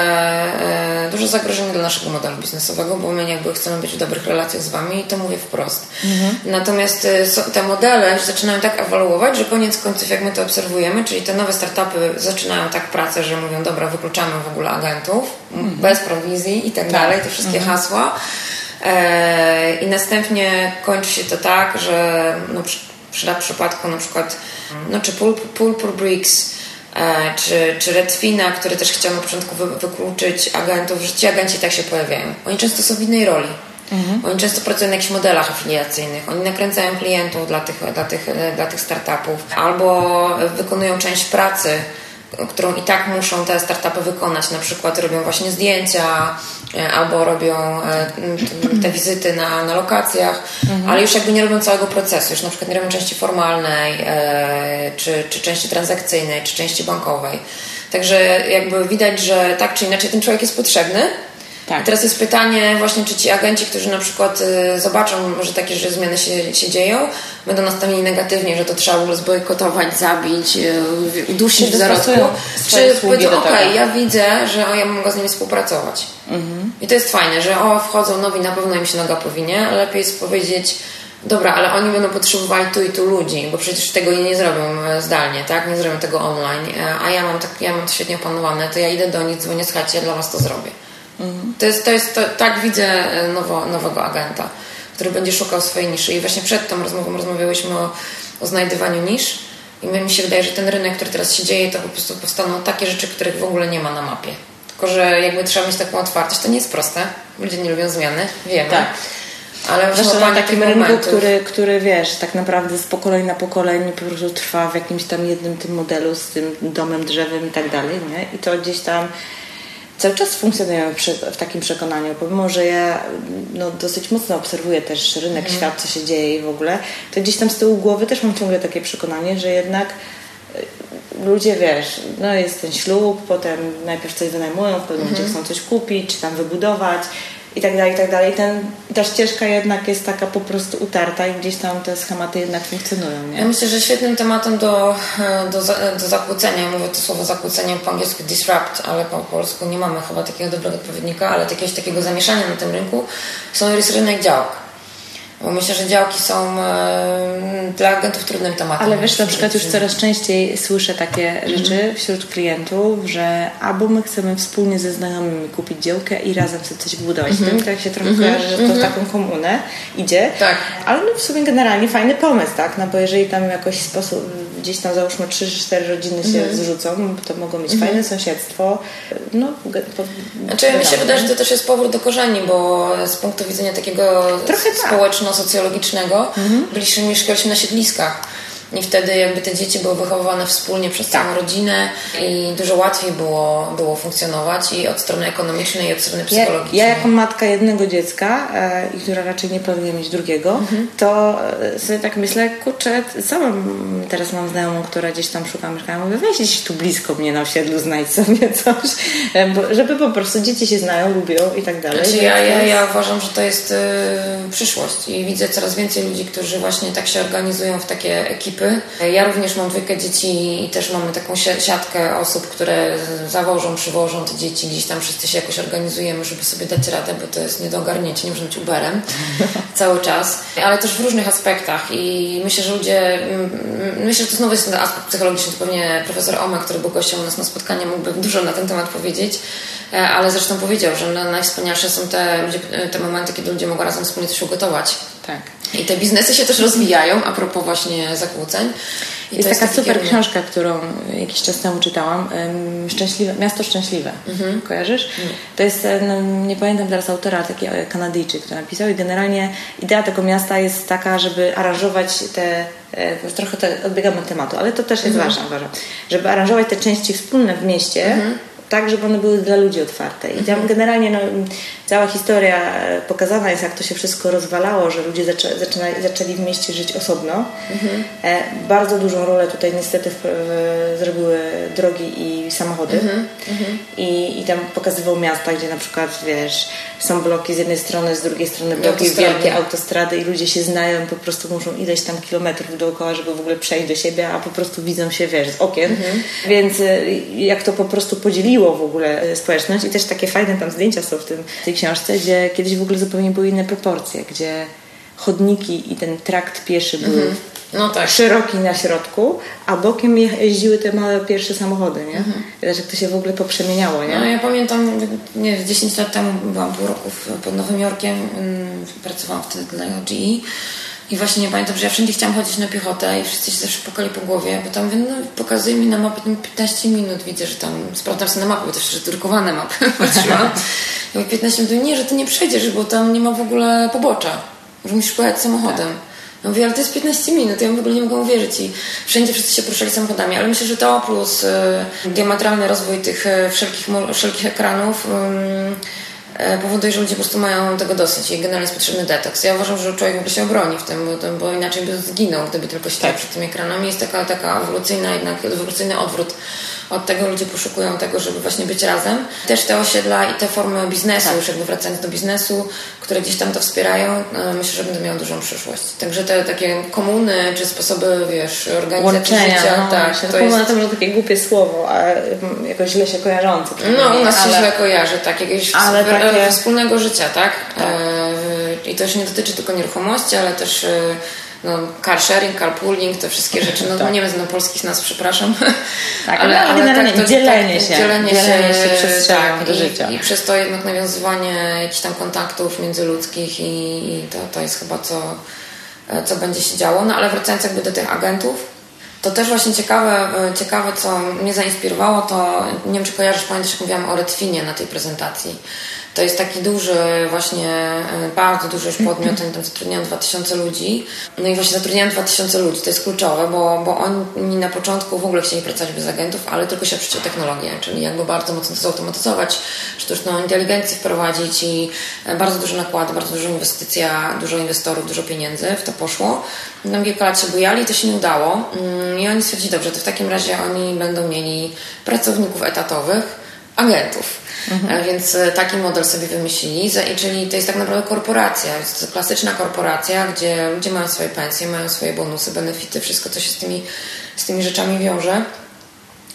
e, duże zagrożenie dla naszego modelu biznesowego, bo my jakby chcemy być w dobrych relacjach z Wami i to mówię wprost. Mhm. Natomiast e, te modele zaczynają tak ewaluować, że koniec końców jak my to obserwujemy, czyli te nowe startupy zaczynają tak pracę, że mówią dobra, wykluczamy w ogóle agentów, mhm. bez prowizji i tak, tak dalej, te wszystkie mhm. hasła. E, I następnie kończy się to tak, że no, przy, przy przypadku na przykład no, czy Pull, Pull Bricks czy, czy Redfina, który też chciał na początku wy, wykluczyć agentów, że ci agenci tak się pojawiają. Oni często są w innej roli. Mhm. Oni często pracują na jakichś modelach afiliacyjnych. Oni nakręcają klientów dla tych, dla tych, dla tych startupów albo wykonują część pracy którą i tak muszą te startupy wykonać. Na przykład robią właśnie zdjęcia e, albo robią e, te wizyty na, na lokacjach, mhm. ale już jakby nie robią całego procesu. Już na przykład nie robią części formalnej, e, czy, czy części transakcyjnej, czy części bankowej. Także jakby widać, że tak czy inaczej ten człowiek jest potrzebny, tak. I teraz jest pytanie właśnie, czy ci agenci, którzy na przykład y, zobaczą, że takie że zmiany się, się dzieją, będą nastawieni negatywnie, że to trzeba w ogóle zbojkotować, zabić, y, udusić w zarodku, czy powiedzą, okej, okay, ja widzę, że o, ja mogę z nimi współpracować. Mhm. I to jest fajne, że o, wchodzą nowi, na pewno im się noga powinie, ale lepiej jest powiedzieć, dobra, ale oni będą potrzebowali tu i tu ludzi, bo przecież tego nie zrobią e, zdalnie, tak? Nie zrobią tego online, e, a ja mam, tak, ja mam to świetnie opanowane, to ja idę do nich, dzwonię, słuchajcie, ja dla Was to zrobię. Mhm. To jest, to jest to, tak widzę e, nowo, nowego agenta, który będzie szukał swojej niszy. I właśnie przed tą rozmową rozmawiałyśmy o, o znajdywaniu nisz. I mi się wydaje, że ten rynek, który teraz się dzieje, to po prostu powstaną takie rzeczy, których w ogóle nie ma na mapie. Tylko, że jakby trzeba mieć taką otwartość. To nie jest proste. Ludzie nie lubią zmiany, wiemy. Tak. Ale Zwłaszcza na takim rynku, który, który wiesz, tak naprawdę z pokolenia na pokolenie po prostu trwa w jakimś tam jednym tym modelu z tym domem, drzewem i tak dalej, nie? I to gdzieś tam cały czas funkcjonujemy w takim przekonaniu, pomimo, że ja no, dosyć mocno obserwuję też rynek, mhm. świat, co się dzieje i w ogóle, to gdzieś tam z tyłu głowy też mam ciągle takie przekonanie, że jednak y, ludzie, wiesz, no jest ten ślub, potem najpierw coś wynajmują, w pewnym momencie chcą coś kupić, czy tam wybudować i tak dalej, i tak dalej. Ten, ta ścieżka jednak jest taka po prostu utarta i gdzieś tam te schematy jednak funkcjonują. Nie? Ja myślę, że świetnym tematem do, do, do zakłócenia, mówię to słowo zakłócenie po angielsku disrupt, ale po polsku nie mamy chyba takiego dobrego odpowiednika, ale jakiegoś takiego zamieszania na tym rynku, są jest rynek działek. Bo myślę, że działki są e, dla agentów trudnym tematem. Ale wiesz, na przykład już coraz częściej słyszę takie mhm. rzeczy wśród klientów, że albo my chcemy wspólnie ze znajomymi kupić działkę i razem sobie coś budować. Mm -hmm. Tak się trochę mm kojarzy, że to w mhm. taką komunę idzie. Tak. Ale no w sumie generalnie fajny pomysł, tak? No bo jeżeli tam jakoś sposób, gdzieś tam załóżmy 3-4 rodziny się mm zrzucą, to mogą mieć fajne sąsiedztwo. No, po, znaczy mi się wydaje, że to też jest powrót do korzeni, bo z punktu widzenia takiego tak. społeczno socjologicznego mhm. byliśmy, mieszkaliśmy na siedliskach. I wtedy jakby te dzieci były wychowywane wspólnie przez tak. całą rodzinę i dużo łatwiej było, było funkcjonować i od strony ekonomicznej, i od strony psychologicznej. Ja, ja jako matka jednego dziecka, e, i która raczej nie planuje mieć drugiego, mhm. to e, sobie tak myślę, kurczę, sama teraz mam znajomą, która gdzieś tam szuka mieszkania, mówię, weź gdzieś tu blisko mnie na osiedlu, znajdź sobie coś, e, bo, żeby po prostu dzieci się znają, lubią i tak dalej. Znaczy ja, ja, ja uważam, że to jest y, przyszłość i widzę coraz więcej ludzi, którzy właśnie tak się organizują w takie ekipy, ekipy. Ja również mam dwójkę dzieci i też mamy taką siatkę osób, które zawożą, przywożą te dzieci. Gdzieś tam wszyscy się jakoś organizujemy, żeby sobie dać radę, bo to jest nie do ogarnięcia, nie można być Uberem cały czas. Ale też w różnych aspektach i myślę, że ludzie, myślę, że to znowu jest ten aspekt psychologiczny, to pewnie profesor Oma, który był gościem u nas na spotkaniu, mógłby dużo na ten temat powiedzieć, e, ale zresztą powiedział, że najwspanialsze są te, te momenty, kiedy ludzie mogą razem wspólnie coś ugotować. Tak. I te biznesy się też rozwijają, a propos właśnie zakłóceń. I jest, jest taka super kierunek. książka, którą jakiś czas temu czytałam. Szczęśliwe, Miasto Szczęśliwe. Mhm. Kojarzysz? Mhm. To jest, no, nie pamiętam teraz autora, taki e, Kanadyjczyk, który napisał i generalnie idea tego miasta jest taka, żeby aranżować te e, trochę te, odbiegamy od tematu, ale to też jest mhm. ważne, uważam, żeby aranżować te części wspólne w mieście, mhm tak, żeby one były dla ludzi otwarte. I tam mhm. generalnie no, cała historia pokazana jest, jak to się wszystko rozwalało, że ludzie zaczę, zaczęli, zaczęli w mieście żyć osobno. Mhm. E, bardzo dużą rolę tutaj niestety w, w, zrobiły drogi i samochody. Mhm. I, I tam pokazywał miasta, gdzie na przykład, wiesz, są bloki z jednej strony, z drugiej strony bloki, wielkie autostrady i ludzie się znają po prostu muszą ileś tam kilometrów dookoła, żeby w ogóle przejść do siebie, a po prostu widzą się, wiesz, z okien. Więc e, jak to po prostu podzieliło w ogóle e, społeczność i też takie fajne tam zdjęcia są w tym, tej książce, gdzie kiedyś w ogóle zupełnie były inne proporcje, gdzie chodniki i ten trakt pieszy był mhm. no tak. szeroki na środku, a bokiem jeździły te małe pierwsze samochody, nie? Mhm. Jak to się w ogóle poprzemieniało, nie? No ja pamiętam, nie 10 lat temu byłam pół roku pod Nowym Jorkiem, mm, pracowałam wtedy dla GE i właśnie nie pamiętam, że ja wszędzie chciałam chodzić na piechotę i wszyscy się zawsze pukali po głowie, bo tam no, pokazuje mi na mapie 15 minut, widzę, że tam sprawdzam sobie na mapę, bo to jeszcze drukowane mapy patrzyłam. Ja mówię, 15 minut, nie, że ty nie przejdziesz, bo tam nie ma w ogóle pobocza, że musisz pojechać samochodem. Tak. Ja mówię, ale to jest 15 minut, ja w ogóle nie mogę uwierzyć i wszędzie wszyscy się poruszali samochodami, ale myślę, że to plus y, diametralny rozwój tych y, wszelkich, wszelkich ekranów y, powoduje, że ludzie po prostu mają tego dosyć i generalnie jest potrzebny detoks. Ja uważam, że człowiek w ogóle się obroni w tym, bo, bo inaczej by zginął, gdyby tylko siedział tak. przed tymi ekranami. Jest taka, taka ewolucyjna jednak, ewolucyjny odwrót od tego ludzie poszukują tego, żeby właśnie być razem. Też te osiedla i te formy biznesu, tak. już jakby wracając do biznesu, które gdzieś tam to wspierają, e, myślę, że będą miały dużą przyszłość. Także te takie komuny, czy sposoby, wiesz, organizacji Łączenia, życia, no, tak. To jest... to może takie głupie słowo, a mm, jakoś źle się kojarzące. No, u nas ale... się źle kojarzy, tak, jakiegoś ale takie... wspólnego życia, tak? tak. E, I to już nie dotyczy tylko nieruchomości, ale też e, no, car sharing, carpooling, te wszystkie rzeczy, no, tak. no nie wiem, na polskich nas, przepraszam. Tak, ale, ale, generalnie tak, to, dzielenie tak, się, dzielenie, dzielenie się, się tak, do i, życia. I przez to jednak nawiązywanie jakichś tam kontaktów międzyludzkich i, i to, to jest chyba co, co będzie się działo. No ale wracając jakby do tych agentów, to też właśnie ciekawe, ciekawe, co mnie zainspirowało, to nie wiem, czy kojarzysz, pamiętasz, jak mówiłam o Redfinie na tej prezentacji to jest taki duży, właśnie e, bardzo duży już podmiot, oni tam zatrudniają 2000 ludzi. No i właśnie zatrudniają 2000 ludzi, to jest kluczowe, bo, bo oni na początku w ogóle chcieli pracować bez agentów, ale tylko się oprzeć technologię, czyli jakby bardzo mocno to zautomatyzować, sztuczną inteligencję wprowadzić i e, bardzo duże nakłady, bardzo duża inwestycja, dużo inwestorów, dużo pieniędzy w to poszło. Tam kilka lat się bujali, to się nie udało mm, i oni stwierdzili, dobrze, to w takim razie oni będą mieli pracowników etatowych, agentów. Mhm. Więc e, taki model sobie wymyślili, czyli to jest tak naprawdę korporacja, jest klasyczna korporacja, gdzie ludzie mają swoje pensje, mają swoje bonusy, benefity, wszystko co się z tymi, z tymi rzeczami wiąże.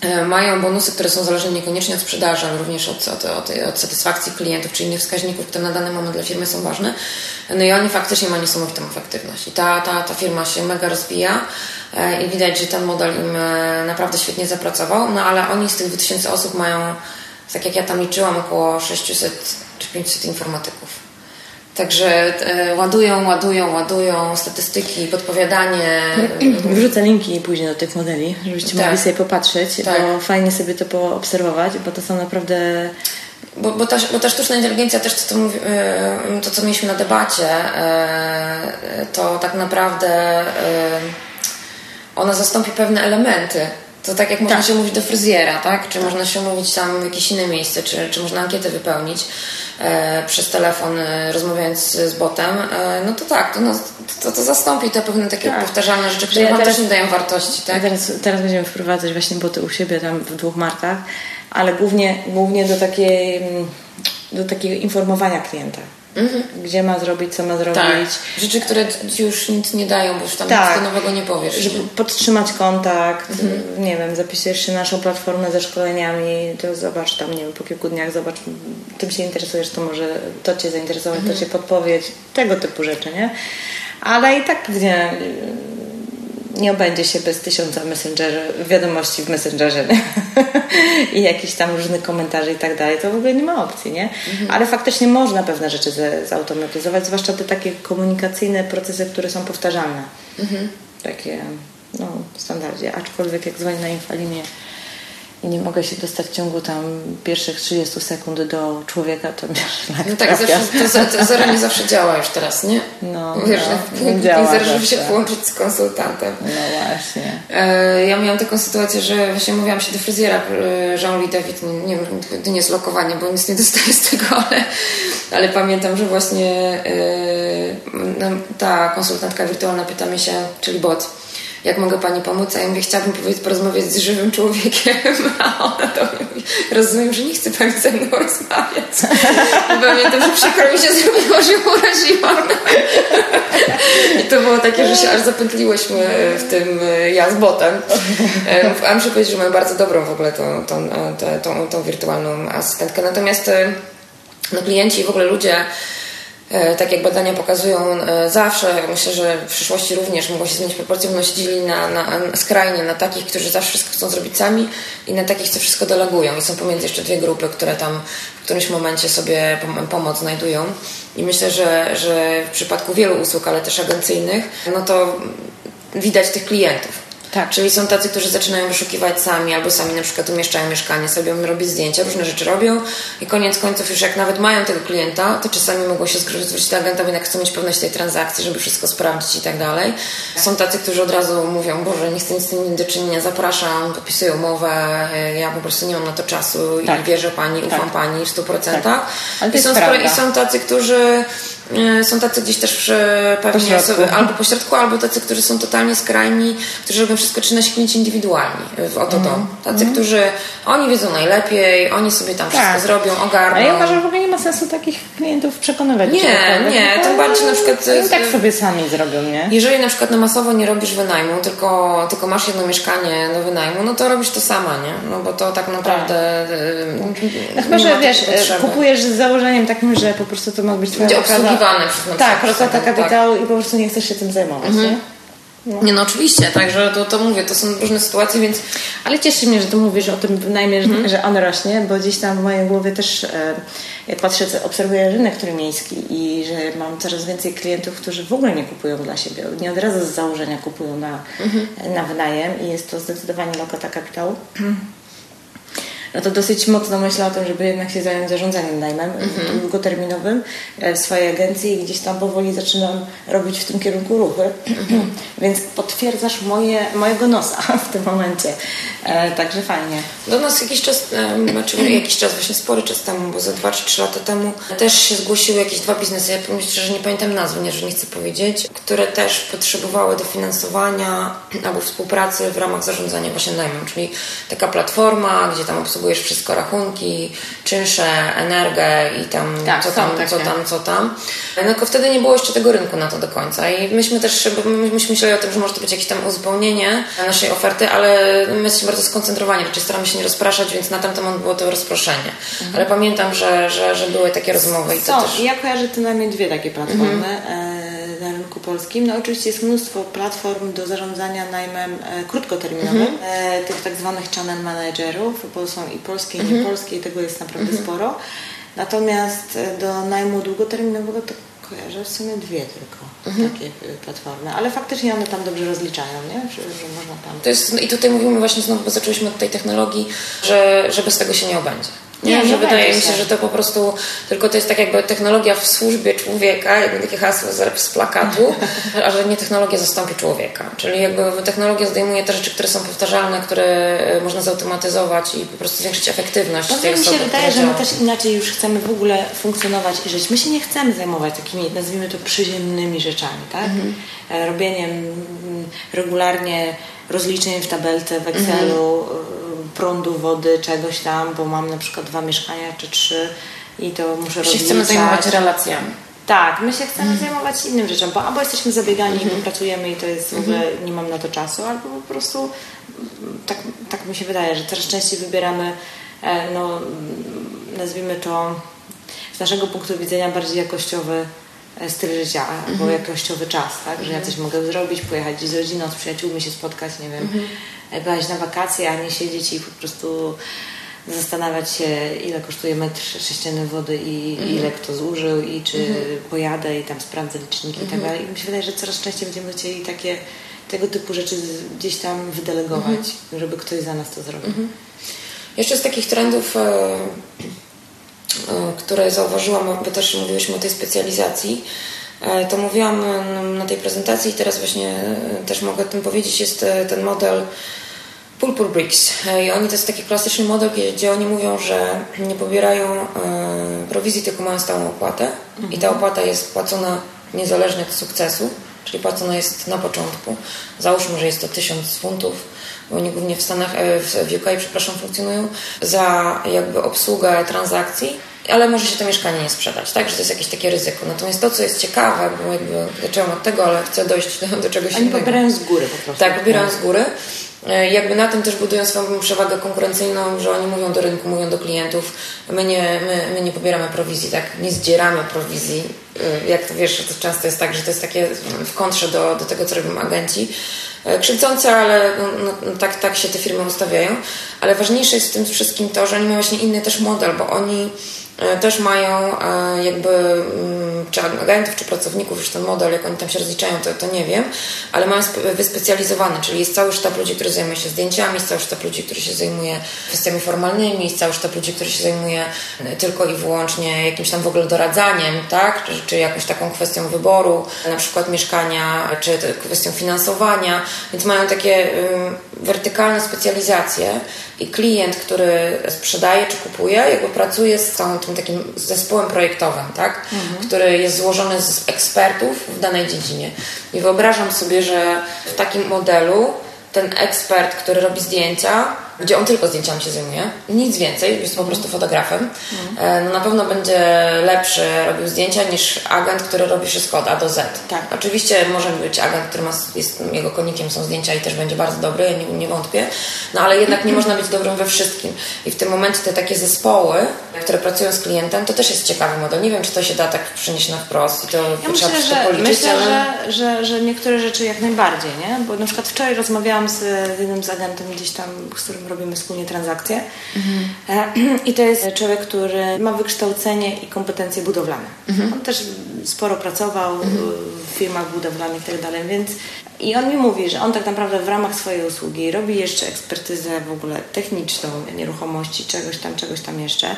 E, mają bonusy, które są zależne niekoniecznie od sprzedaży, ale również od, od, od, od satysfakcji klientów, czy innych wskaźników, które na dany moment dla firmy są ważne. No i oni faktycznie mają niesamowitą efektywność. I ta, ta, ta firma się mega rozwija e, i widać, że ten model im naprawdę świetnie zapracował, no ale oni z tych 2000 osób mają tak jak ja tam liczyłam, około 600 czy 500 informatyków. Także e, ładują, ładują, ładują statystyki, podpowiadanie. Wrzucę linki później do tych modeli, żebyście tak. mogli sobie popatrzeć, tak. bo fajnie sobie to poobserwować, bo to są naprawdę bo, bo, ta, bo ta sztuczna inteligencja też to, e, to, co mieliśmy na debacie, e, to tak naprawdę ona zastąpi pewne elementy to tak jak można tak. się mówić do fryzjera, tak? Czy tak. można się mówić tam w jakieś inne miejsce, czy, czy można ankietę wypełnić e, przez telefon, e, rozmawiając z botem, e, no to tak, to, no, to, to zastąpi te pewne takie tak. powtarzalne rzeczy, które ja Wam też nie dają wartości, tak? Teraz, teraz będziemy wprowadzać właśnie boty u siebie tam w dwóch markach, ale głównie, głównie do takiej mm, do takiego informowania klienta. Mhm. Gdzie ma zrobić, co ma zrobić. Tak. Rzeczy, które ci już nic nie dają, bo już tam tak. nic nowego nie powiesz. Żeby podtrzymać kontakt, mhm. nie wiem, zapisujesz się na naszą platformę ze szkoleniami, to zobacz tam, nie wiem, po kilku dniach zobacz, tym się interesujesz, to może to Cię zainteresować, mhm. to Cię podpowiedź, tego typu rzeczy, nie? Ale i tak pewnie nie obędzie się bez tysiąca wiadomości w messengerze i jakichś tam różnych komentarzy i tak dalej, to w ogóle nie ma opcji, nie? Mhm. Ale faktycznie można pewne rzeczy zautomatyzować, zwłaszcza te takie komunikacyjne procesy, które są powtarzalne. Mhm. Takie, no, w standardzie. Aczkolwiek jak dzwoni na infalinię i nie mogę się dostać w ciągu tam pierwszych 30 sekund do człowieka, to mnie No tak, zawsze, to, to zero nie zawsze działa już teraz, nie? No, Wiesz, no, nie działa zero, żeby się połączyć z konsultantem. No właśnie. E, ja miałam taką sytuację, że właśnie mówiłam się do fryzjera e, Jean-Louis David, nie wiem, nie jest lokowanie, bo nic nie dostaję z tego, ale, ale pamiętam, że właśnie e, ta konsultantka wirtualna pyta mnie się, czyli bot, jak mogę Pani pomóc? A ja mówię, chciałabym powiedzieć, porozmawiać z żywym człowiekiem, a ona to mówi, rozumiem, że nie chce Pani ze mną rozmawiać. Pamiętam, że przykro mi się zrobiło, że uraziłam. I to było takie, że się aż zapętliłyśmy w tym e, ja z botem. E, a muszę powiedzieć, że mamy bardzo dobrą w ogóle tą, tą, tą, tą, wirtualną asystentkę. Natomiast e, no, klienci i w ogóle ludzie E, tak jak badania pokazują, e, zawsze, myślę, że w przyszłości również mogą się zmienić proporcje, będą się dzielili na, na, skrajnie na takich, którzy zawsze wszystko chcą zrobić sami i na takich, co wszystko delegują. I są pomiędzy jeszcze dwie grupy, które tam w którymś momencie sobie pomoc znajdują. I myślę, że, że w przypadku wielu usług, ale też agencyjnych, no to widać tych klientów Tak. Czyli są tacy, którzy zaczynają wyszukiwać sami, albo sami na przykład umieszczają mieszkanie, sobie robić zdjęcia, różne rzeczy robią i koniec końców już jak nawet mają tego klienta, to czasami mogą się zwrócić do agenta, bo jednak chcą mieć pewność tej transakcji, żeby wszystko sprawdzić i tak dalej. Są tacy, którzy od razu mówią, Boże, nie chcę nic z tym do czynienia, zapraszam, podpisuję umowę, ja po prostu nie mam na to czasu tak. i wierzę Pani, ufam tak. Pani w 100%. Tak. Ale I, są, I są tacy, którzy E, są tacy gdzieś też pewnie sobie, albo pośrodku, albo tacy, którzy są totalnie skrajni, którzy robią wszystko, czy nasi klienci indywidualni w oto mm. dom. Tacy, mm. którzy oni wiedzą najlepiej, oni sobie tam tak. wszystko zrobią, ogarną. Ale ja uważam, że w ogóle nie ma sensu takich klientów przekonywać. Nie, nie, tym bardziej na przykład... No, tak sobie sami zrobią, nie? Jeżeli na przykład na masowo nie robisz wynajmu, tylko, tylko masz jedno mieszkanie do wynajmu, no to robisz to sama, nie? No bo to tak naprawdę... Tak. No chyba, że wiesz, kupujesz z założeniem takim, że po prostu to ma być twoja przez Tak, rozpłata kapitału tak. i po prostu nie chcesz się tym zajmować, mhm. nie? No. Nie, no oczywiście, także to, to mówię, to są różne sytuacje, więc... Ale cieszy mnie, że tu mówisz o tym wynajmie, mhm. że on rośnie, bo gdzieś tam w mojej głowie też, e, jak patrzę, obserwuję rynek trójmiejski i że mam coraz więcej klientów, którzy w ogóle nie kupują dla siebie, nie od razu z założenia kupują na, mhm. na wynajem i jest to zdecydowanie lokata kapitału no to dosyć mocno myślę o tym, żeby jednak się zająć zarządzaniem najmem mm-hmm. długoterminowym e, w swojej agencji i gdzieś tam powoli zaczynam robić w tym kierunku ruchy. Mm-hmm. Więc potwierdzasz moje, mojego nosa w tym momencie. E, także fajnie. Do nas jakiś czas, e, znaczy jakiś czas, właśnie spory czas temu, bo za 2 czy 3 lata temu też się zgłosiły jakieś dwa biznesy, ja powiem szczerze, nie pamiętam nazwy, nie, że nie chcę powiedzieć, które też potrzebowały dofinansowania albo współpracy w ramach zarządzania właśnie najmem, czyli taka platforma, gdzie tam obsługujesz obsługujesz wszystko, rachunki, czynsze, energię i tam tak, co tam, co tam, co tam. No tylko wtedy nie było jeszcze tego rynku na to do końca i myśmy też, myśmy myśleli o tym, że może to być jakieś tam uzupełnienie naszej oferty, ale my jesteśmy bardzo skoncentrowani, raczej staramy się nie rozpraszać, więc na ten temat było to rozproszenie. Mhm. Ale pamiętam, że, że, że były takie rozmowy i to Są. też... Ja kojarzę najmniej dwie takie platformy. Mhm. Na rynku polskim. No oczywiście jest mnóstwo platform do zarządzania najmem e, krótkoterminowym, mhm. e, tych tak zwanych channel managerów, bo są i polskie, i mhm. niepolskie i tego jest naprawdę mhm. sporo. Natomiast e, do najmu długoterminowego to kojarzę w sumie dwie tylko mhm. takie platformy, ale faktycznie one tam dobrze rozliczają, nie? Że, że można tam... To jest, I tutaj mówimy właśnie znowu, bo zaczęliśmy od tej technologii, że, że bez tego się nie obędzie. Nie, że wydaje mi się, że to po prostu tylko to jest tak jakby technologia w służbie człowieka, jakby takie hasło z plakatu, a że nie technologia zastąpi człowieka. Czyli jakby technologia zdejmuje te rzeczy, które są powtarzalne, które e, można zautomatyzować i po prostu zwiększyć efektywność no, tej mi się wydaje, że my też inaczej już chcemy w ogóle funkcjonować i żyć. My się nie chcemy zajmować takimi, nazwijmy to, przyziemnymi rzeczami, tak? Mhm. E, robieniem mm, regularnie rozliczeń w tabelce, w Excelu, mhm prądu, wody, czegoś tam, bo mam na przykład dwa mieszkania czy trzy i to muszę robić. chcemy zajmować relacjami. Tak, my się chcemy mm. zajmować innym rzeczom, bo albo jesteśmy zabiegani mm. pracujemy i to jest w ogóle, mm. nie mam na to czasu, albo po prostu tak, tak mi się wydaje, że coraz częściej wybieramy, e, no nazwijmy to z naszego punktu widzenia bardziej jakościowy styl życia, albo mhm. jakościowy czas, tak? Że ja coś mogę zrobić, pojechać z rodziną, z przyjaciółmi się spotkać, nie wiem, mhm byłaś na wakacje, a nie siedzieć i po prostu zastanawiać się, ile kosztuje metr sześcienny wody i mhm. ile kto zużył i czy mhm. pojadę i tam sprawdzę liczniki mhm. i tak mhm. dalej. I mi się wydaje, że coraz częściej będziemy chcieli takie tego typu rzeczy gdzieś tam wydelegować, mhm. żeby ktoś za nas to zrobił. Mhm. Jeszcze z takich trendów, e, które zauważyłam, bo też mówiłyśmy o tej specjalizacji, e, to mówiłam na tej prezentacji i teraz właśnie też mogę o tym powiedzieć, jest ten model Purple Bricks. I oni to jest taki klasyczny model, gdzie oni mówią, że nie pobierają e, prowizji, tylko mają stałą opłatę. Mhm. I ta opłata jest płacona niezależnie od sukcesu, czyli płacona jest na początku. Załóżmy, że jest to 1000 funtów, bo oni głównie w Stanach, e, w UK, przepraszam, funkcjonują, za jakby obsługę transakcji ale może się to mieszkanie nie sprzedać, tak? Że to jest jakieś takie ryzyko. Natomiast to, co jest ciekawe, bo jakby zaczęłam od tego, ale chcę dojść do, do czegoś Oni innego. pobierają z góry po prostu. Tak, pobierają z góry. E, jakby na tym też budują swoją przewagę konkurencyjną, że oni mówią do rynku, mówią do klientów, my nie, my, my nie pobieramy prowizji, tak, nie zdzieramy prowizji. E, jak to wiesz, to często jest tak, że to jest takie w kontrze do, do tego, co robią agenci. E, krzywdzące, ale no, no, no, tak, tak się te firmy ustawiają. Ale ważniejsze jest w tym wszystkim to, że oni mają właśnie inny też model, bo oni też mają jakby mm, czy agentów, czy pracowników, już ten model, jak oni tam się rozliczają, to, to nie wiem, ale mają wyspecjalizowane, czyli jest cały sztab ludzi, który zajmuje się zdjęciami, jest cały sztab ludzi, który się zajmuje kwestiami formalnymi, jest cały sztab ludzi, który się zajmuje e, tylko i wyłącznie jakimś tam w ogóle doradzaniem, tak, czy, czy jakąś taką kwestią wyboru, na przykład mieszkania, czy kwestią finansowania, więc mają takie um, wertykalne specjalizacje i klient, który sprzedaje czy kupuje, jakby pracuje z całym tym takim zespołem projektowym, tak? Mhm. który jest złożony z ekspertów w danej dziedzinie. I wyobrażam sobie, że w takim modelu ten ekspert, który robi zdjęcia, gdzie on tylko zdjęciami się zajmuje, nic więcej, jest po prostu fotografem, mm. no na pewno będzie lepszy robił zdjęcia niż agent, który robi wszystko od A do Z. Tak. Oczywiście może być agent, który ma, jest, jego konikiem są zdjęcia i też będzie bardzo dobry, ja nie, nie wątpię, no ale jednak nie można być dobrym we wszystkim. I w tym momencie te takie zespoły, które pracują z klientem, to też jest ciekawy model. Nie wiem, czy to się da tak przenieść na wprost i to ja myślę, trzeba że, policzyć, myślę, ale... że, że, że niektóre rzeczy jak najbardziej, nie? Bo na przykład wczoraj rozmawiałam z jednym z agentem gdzieś tam, z którym robimy wspólnie transakcje. Mhm. I to jest człowiek, który ma wykształcenie i kompetencje budowlane. Mhm. On też sporo pracował mhm. w firmach budowlanych i tak dalej, więc i on mi mówi, że on tak naprawdę w ramach swojej usługi robi jeszcze ekspertyzę w ogóle techniczną nieruchomości, czegoś tam, czegoś tam jeszcze.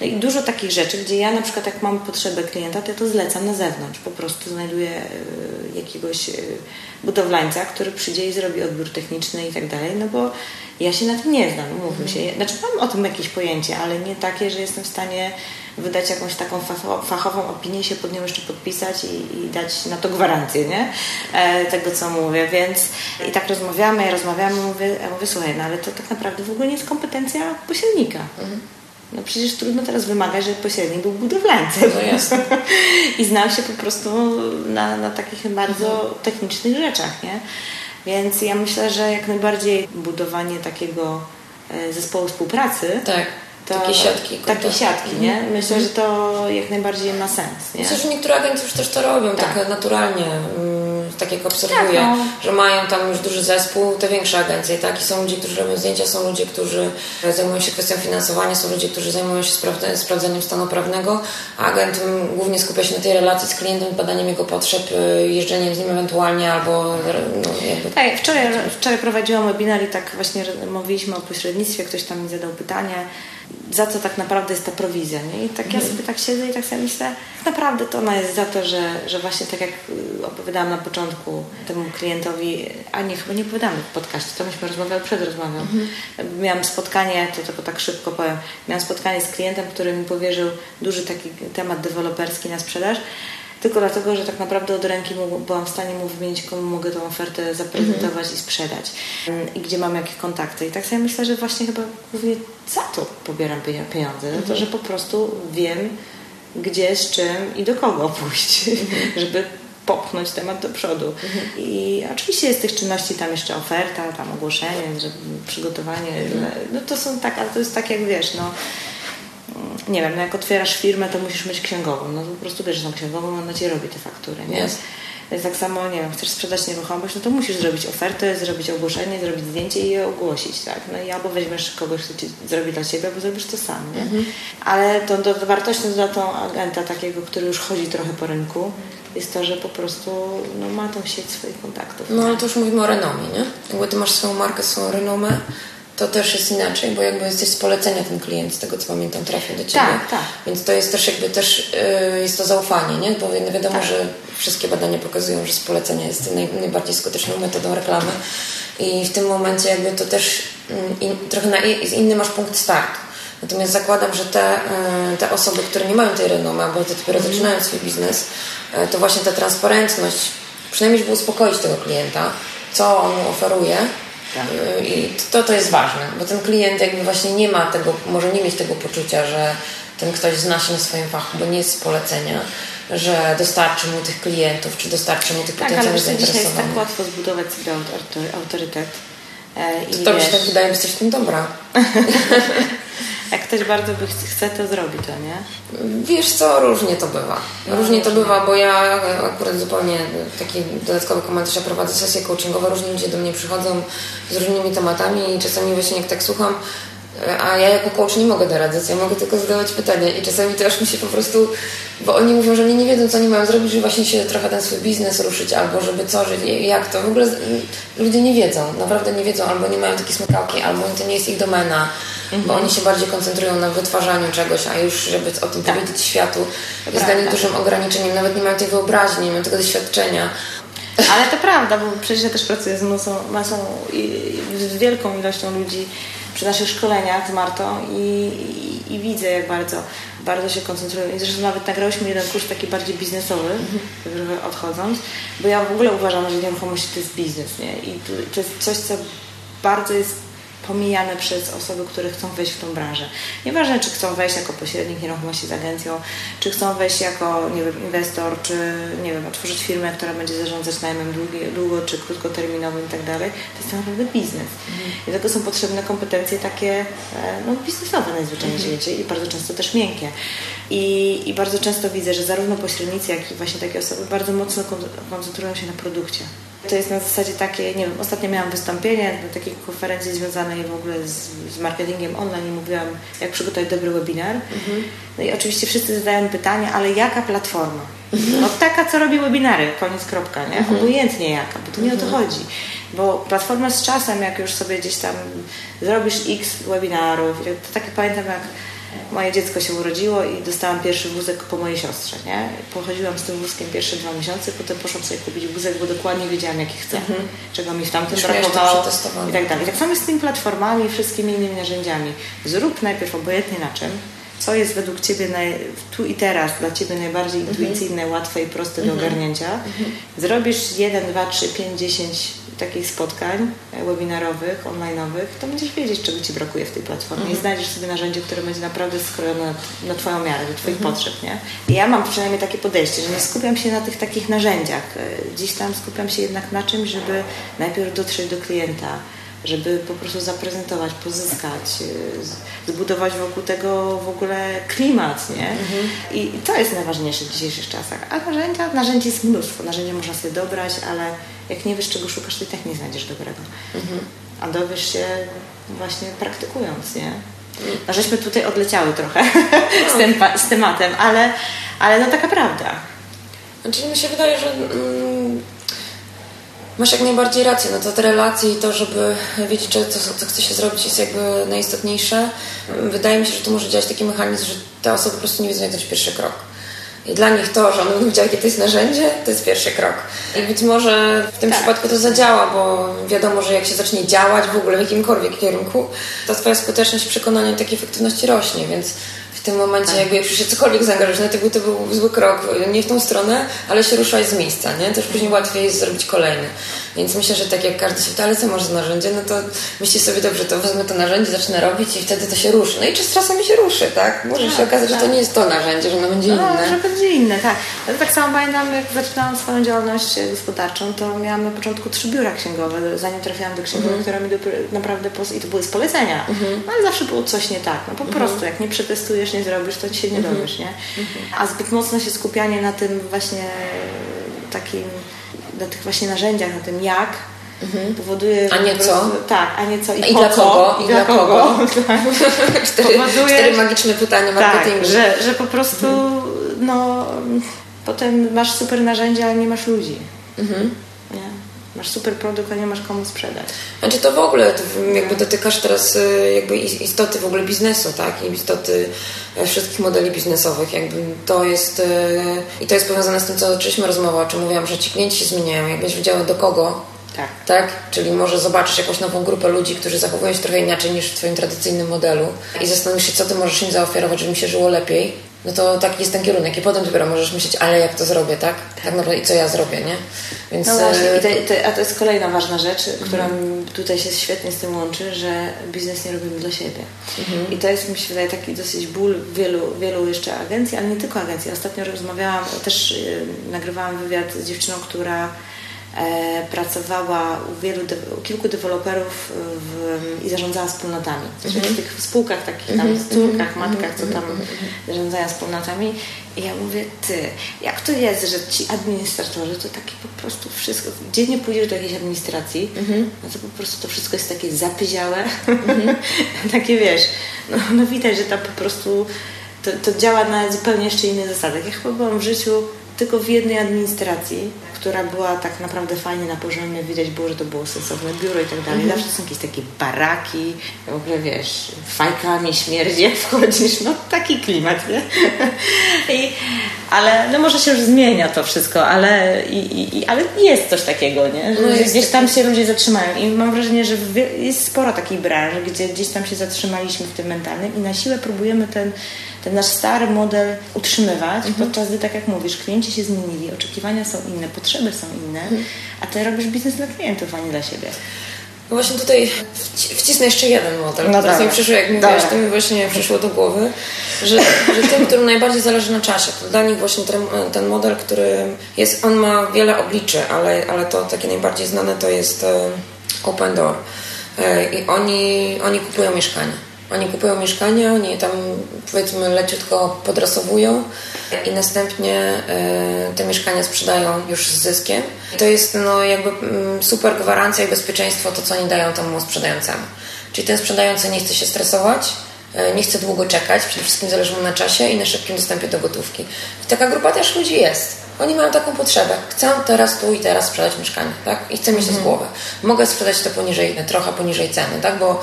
No I dużo takich rzeczy, gdzie ja na przykład jak mam potrzebę klienta, to ja to zlecam na zewnątrz. Po prostu znajduję e, jakiegoś e, budowlańca, który przyjdzie i zrobi odbiór techniczny i tak dalej, no bo ja się na tym nie znam, mówmy się. Znaczy mam o tym jakieś pojęcie, ale nie takie, że jestem w stanie wydać jakąś taką fachową opinię, się pod nią jeszcze podpisać i, i dać na to gwarancję, nie? E, tego, co mówię. Więc i tak rozmawiamy, rozmawiamy, mówię, ja mówię, słuchaj, no ale to tak naprawdę w ogóle nie jest kompetencja pośrednika. Mhm. No przecież trudno teraz wymagać, żeby pośrednik był budowlańcem. No I znał się po prostu na, na takich bardzo mhm. technicznych rzeczach, nie? Więc ja myślę, że jak najbardziej budowanie takiego e, zespołu współpracy tak takie siatki. Takie siatki, nie? Mhm. Myślę, że to jak najbardziej ma sens. Nie? Myślę, że niektóre agencje już też to robią tak, tak naturalnie, mm, tak jak obserwuję, tak, no. że mają tam już duży zespół, te większe agencje, tak? I są ludzie, którzy robią zdjęcia, są ludzie, którzy zajmują się kwestią finansowania, są ludzie, którzy zajmują się sprawdzeniem stanu prawnego, a agent głównie skupia się na tej relacji z klientem, badaniem jego potrzeb, y, jeżdżeniem z nim ewentualnie albo no, jakby... Tak, wczoraj, wczoraj prowadziłam webinar i tak właśnie mówiliśmy o pośrednictwie, ktoś tam mi zadał pytanie, za co tak naprawdę jest ta prowizja. Nie? I tak ja mhm. sobie tak siedzę i tak sobie myślę, tak naprawdę to ona jest za to, że, że właśnie tak jak y, opowiadałam na początku temu klientowi, a nie, chyba nie opowiadamy w podcaście, to myśmy rozmawiali przed rozmową. Mhm. Miałam spotkanie, to tylko tak szybko powiem, miałam spotkanie z klientem, który mi powierzył duży taki temat deweloperski na sprzedaż tylko dlatego, że tak naprawdę od ręki byłam w stanie mu wymienić, komu mogę tą ofertę zaprezentować mm-hmm. i sprzedać i gdzie mam jakie kontakty. I tak sobie myślę, że właśnie chyba głównie za to pobieram pieniądze, mm-hmm. to, że po prostu wiem, gdzie, z czym i do kogo pójść, mm-hmm. żeby popchnąć temat do przodu. Mhm. I oczywiście jest tych czynności tam jeszcze oferta, tam ogłoszenie, że przygotowanie, mhm. no to są tak, ale to jest tak jak wiesz, no nie wiem, no jak otwierasz firmę, to musisz mieć księgową. No to po prostu bierzesz tą księgową, ona ci robi te faktury, nie? Yes. Więc tak samo, nie wiem, chcesz sprzedać nieruchomość, no to musisz zrobić ofertę, zrobić ogłoszenie, zrobić zdjęcie i je ogłosić, tak? No i albo weźmiesz kogoś, kto ci zrobi dla ciebie, albo zrobisz to sam, nie? Mhm. Ale to, to, to wartością dla tą agenta takiego, który już chodzi trochę po rynku, jest to, że po prostu no, ma tą sieć swoich kontaktów. No ale to już mówimy o renomie, nie? Jakby ty masz swoją markę, swoją renomę, to też jest inaczej, bo jakby jesteś z polecenia ten klient, z tego co pamiętam, trafił do Ciebie. Tak, tak. Więc to jest też jakby też yy, jest to zaufanie, nie? Bo wiadomo, tak. że wszystkie badania pokazują, że z polecenia jest naj, najbardziej skuteczną metodą reklamy i w tym momencie jakby to też mm, in, trochę na inny masz punkt startu. Natomiast zakładam, że te, yy, te osoby, które nie mają tej renomy, albo te dopiero mm. zaczynają swój biznes, yy, to właśnie ta transparentność, przynajmniej żeby uspokoić tego klienta, co on mu oferuje, tak. I to, to jest ważne, bo ten klient jakby właśnie nie ma tego, może nie mieć tego poczucia, że ten ktoś zna się na swoim fachu, bo nie jest z polecenia, że dostarczy mu tych klientów, czy dostarczy mu tych tak, potencjalnych zainteresowanych. Tak, ale dzisiaj jest tak łatwo zbudować sobie autorytet, E, I to mi się tak wydaje, że jesteś w tym dobra. Jak ktoś bardzo by chce, to zrobi to, nie? Wiesz co, różnie to bywa. Różnie to bywa, bo ja akurat zupełnie taki dodatkowy komentarz, ja prowadzę sesje coachingowe, różni ludzie do mnie przychodzą z różnymi tematami i czasami właśnie jak tak słucham, a ja jako coach nie mogę doradzać, ja mogę tylko zadawać pytania i czasami to aż mi się po prostu, bo oni mówią, że oni nie wiedzą, co oni mają zrobić, żeby właśnie się trochę ten swój biznes ruszyć, albo żeby co, że jak to. W ogóle ludzie nie wiedzą, naprawdę nie wiedzą, albo nie mają takiej smykałki, albo to nie jest ich domena, mhm. bo oni się bardziej koncentrują na wytwarzaniu czegoś, a już żeby o tym tak. powiedzieć światu, jest dla nich dużym ograniczeniem, nawet nie mają tej wyobraźni, nie mają tego doświadczenia. Ale to prawda, bo przecież ja też pracuję z masą, masą z wielką ilością ludzi, przy naszych szkoleniach z Martą i, i, i, widzę, jak bardzo, bardzo się koncentrują. I zresztą nawet nagrałyśmy jeden kurs taki bardziej biznesowy, mm odchodząc, bo ja w ogóle uważam, że nieruchomości to jest biznes, nie? I to jest coś, co bardzo jest pomijane przez osoby, które chcą wejść w tą branżę. Nieważne, czy chcą wejść jako pośrednik nieruchomości z agencją, czy chcą wejść jako nie wiem, inwestor, czy nie wiem, otworzyć firmę, która będzie zarządzać najmem długi, długo czy krótkoterminowym i tak. To jest naprawdę biznes. Mhm. I dlatego są potrzebne kompetencje takie e, no, biznesowe najzwyczajniej mhm. świecie i bardzo często też miękkie. I, I bardzo często widzę, że zarówno pośrednicy, jak i właśnie takie osoby bardzo mocno koncentrują się na produkcie. To jest na zasadzie takie, nie wiem, ostatnio miałam wystąpienie na takiej konferencji związanej w ogóle z, z marketingiem online i mówiłam, jak przygotować dobry webinar. Mhm. No i oczywiście wszyscy zadają pytanie, ale jaka platforma? No taka, co robi webinary, koniec kropka, nie? Mhm. Obojętnie jaka, bo to nie o to mhm. chodzi. Bo platforma z czasem, jak już sobie gdzieś tam zrobisz x webinarów, to tak jak pamiętam, jak moje dziecko się urodziło i dostałam pierwszy wózek po mojej siostrze, nie? Pochodziłam z tym wózkiem pierwsze dwa miesiące, potem poszłam sobie kupić wózek, bo dokładnie wiedziałam, jaki chcę, mhm. czego mi w tamtym Już brakowało i tak dalej. I tak samo jest z tymi platformami i wszystkimi innymi narzędziami. Zrób najpierw obojętnie na czym, co jest według Ciebie naj, tu i teraz dla Ciebie najbardziej mhm. intuicyjne, łatwe i proste do mhm. ogarnięcia. Zrobisz 1, 2, 3, 5, 10 takich spotkań e, webinarowych, online'owych, to będziesz wiedzieć, czego Ci brakuje w tej platformie mhm. i znajdziesz sobie narzędzie, które będzie naprawdę skrojone na, na Twoją miarę, do Twoich mhm. potrzeb, nie? I ja mam przynajmniej takie podejście, że nie skupiam się na tych takich narzędziach. E, gdzieś tam skupiam się jednak na czymś, żeby najpierw dotrzeć do klienta, żeby po prostu zaprezentować, pozyskać, y, zbudować wokół tego w ogóle klimat, nie? Mhm. I to jest najważniejsze w dzisiejszych czasach. A narzędzia, narzędzi jest mnóstwo, narzędzia można sobie dobrać, ale jak nie wiesz, czego szukasz, to i tak nie znajdziesz dobrego. Mhm. A dowiesz się właśnie praktykując, nie? No, żeśmy tutaj odleciały trochę z, tym, z tematem, ale, ale no taka prawda. Znaczy mi się wydaje, że mm, Masz jak najbardziej rację, no to te relacje i to, żeby wiedzieć, co, co chce się zrobić jest jakby najistotniejsze. Wydaje mi się, że tu może działać taki mechanizm, że te osoby po prostu nie wiedzą, jak to jest pierwszy krok. I dla nich to, że one będą wiedziały, jakie to jest narzędzie, to jest pierwszy krok. I być może w tym tak. przypadku to zadziała, bo wiadomo, że jak się zacznie działać w ogóle w jakimkolwiek kierunku, to twoja skuteczność przekonania takiej efektywności rośnie, więc w tym momencie tak. jakby jak się cokolwiek zaangażować, no to był, to był zły krok, nie w tą stronę, ale się ruszać z miejsca, nie? To już później łatwiej jest zrobić kolejny. Więc myślę, że tak jak każdy się pyta, ale co może za narzędzie, no to myśli sobie, dobrze, to wezmę to narzędzie, zacznę robić i wtedy to się ruszy. No i czy czasami się ruszy, tak? Może tak, się okazać, tak. że to tak. nie jest to narzędzie, że ono będzie no, inne. że będzie inne, tak. Ja tak samo pamiętam, jak zaczynałam swoją działalność gospodarczą, to miałam na początku trzy biura księgowe, zanim trafiłam do księgowej, mhm. która mi do, naprawdę, i to były z polecenia, mhm. ale zawsze było coś nie tak. No po mhm. prostu, jak nie przetestujesz, nie zrobisz, to ci się nie mhm. dowiesz, nie? Mhm. A zbyt mocno się skupianie na tym właśnie takim na tych właśnie narzędziach, na tym jak, mhm. powoduje... A nie co? Tak, a nie co i, I dla co, kogo? I, dla kogo? kogo? Tak. cztery, powoduje, cztery magiczne pytania tak, marketingu. Tak, że, że po prostu mhm. no, potem masz super narzędzia, ale nie masz ludzi. Mhm. Masz super produkt, a nie masz komu sprzedać. Znaczy to w ogóle, to jakby dotykasz teraz y, jakby istoty w ogóle biznesu, tak? I istoty e, wszystkich modeli biznesowych. Jakby to jest y, i to jest powiązane z tym, co zaczęliśmy rozmowę, o czym mówiłam, że ci klienci się zmieniają. Jak będziesz wiedziała do kogo, tak. tak? Czyli może zobaczysz jakąś nową grupę ludzi, którzy zachowują się trochę inaczej niż w Twoim tradycyjnym modelu i zastanowisz się, co Ty możesz im zaoferować, żeby mi się żyło lepiej no to taki jest ten kierunek i potem dopiero możesz myśleć, ale jak to zrobię, tak? Tak naprawdę i co ja zrobię, nie? Więc... No właśnie, e, I to, to, a to jest kolejna ważna rzecz, która mhm. tutaj się świetnie z tym łączy, że biznes nie robimy dla siebie. Mhm. I to jest, mi się wydaje, taki dosyć ból wielu, wielu jeszcze agencji, ale nie tylko agencji. Ostatnio rozmawiałam, też yy, nagrywałam wywiad z dziewczyną, która e, pracowała u wielu, u kilku deweloperów w, i zarządzała wspólnotami. Czyli w tych spółkach takich tam, córkach, matkach, co tam zarządzają wspólnotami. I ja mówię, ty, jak to jest, że ci administratorzy to takie po prostu wszystko, gdzie nie pójdziesz do jakiejś administracji, no to po prostu to wszystko jest takie zapyziałe, takie wiesz, no, no widać, że tam po prostu to, to działa na zupełnie jeszcze innych zasadach. Ja chyba byłam w życiu tylko w jednej administracji, która była tak naprawdę fajnie na poziomie, widać było, że to było sensowne biuro i tak dalej. Zawsze są jakieś takie baraki, w ogóle wiesz, fajkami śmierdzi, jak wchodzisz, no taki klimat, nie? I, ale no może się już zmienia to wszystko, ale, i, i, ale jest coś takiego, nie? Że No gdzieś tam się ludzie zatrzymają i mam wrażenie, że jest sporo takich branż, gdzie gdzieś tam się zatrzymaliśmy w tym mentalnym i na siłę próbujemy ten, ten nasz stary model utrzymywać, podczas gdy, tak jak mówisz, klienci się zmienili, oczekiwania są inne, potrzeby są inne, a ty robisz biznes dla klientów, a nie dla siebie. No właśnie tutaj wci- wcisnę jeszcze jeden model. No Teraz mi przyszło, jak mówiłaś, to mi właśnie przyszło do głowy, że, że tym, którym najbardziej zależy na czasie, to dla nich właśnie ten, ten model, który jest, on ma wiele obliczy, ale, ale to takie najbardziej znane to jest e, Open Door. E, I oni, oni kupują mieszkania. Oni kupują mieszkania, oni tam powiedzmy leciutko podrasowują i następnie e, te mieszkania sprzedają już z zyskiem. I to jest no, jakby mm, super gwarancja i bezpieczeństwo to, co oni dają temu sprzedającemu. Czyli ten sprzedający nie chce się stresować, nie chce długo czekać, przede wszystkim zależy mu na czasie i na szybkim dostępie do gotówki. I taka grupa też ludzi jest. Oni mają taką potrzebę. Chcę teraz, tu i teraz sprzedać mieszkanie, tak? I chcę mieć to z głowy. Mogę sprzedać to poniżej, trochę poniżej ceny, tak? Bo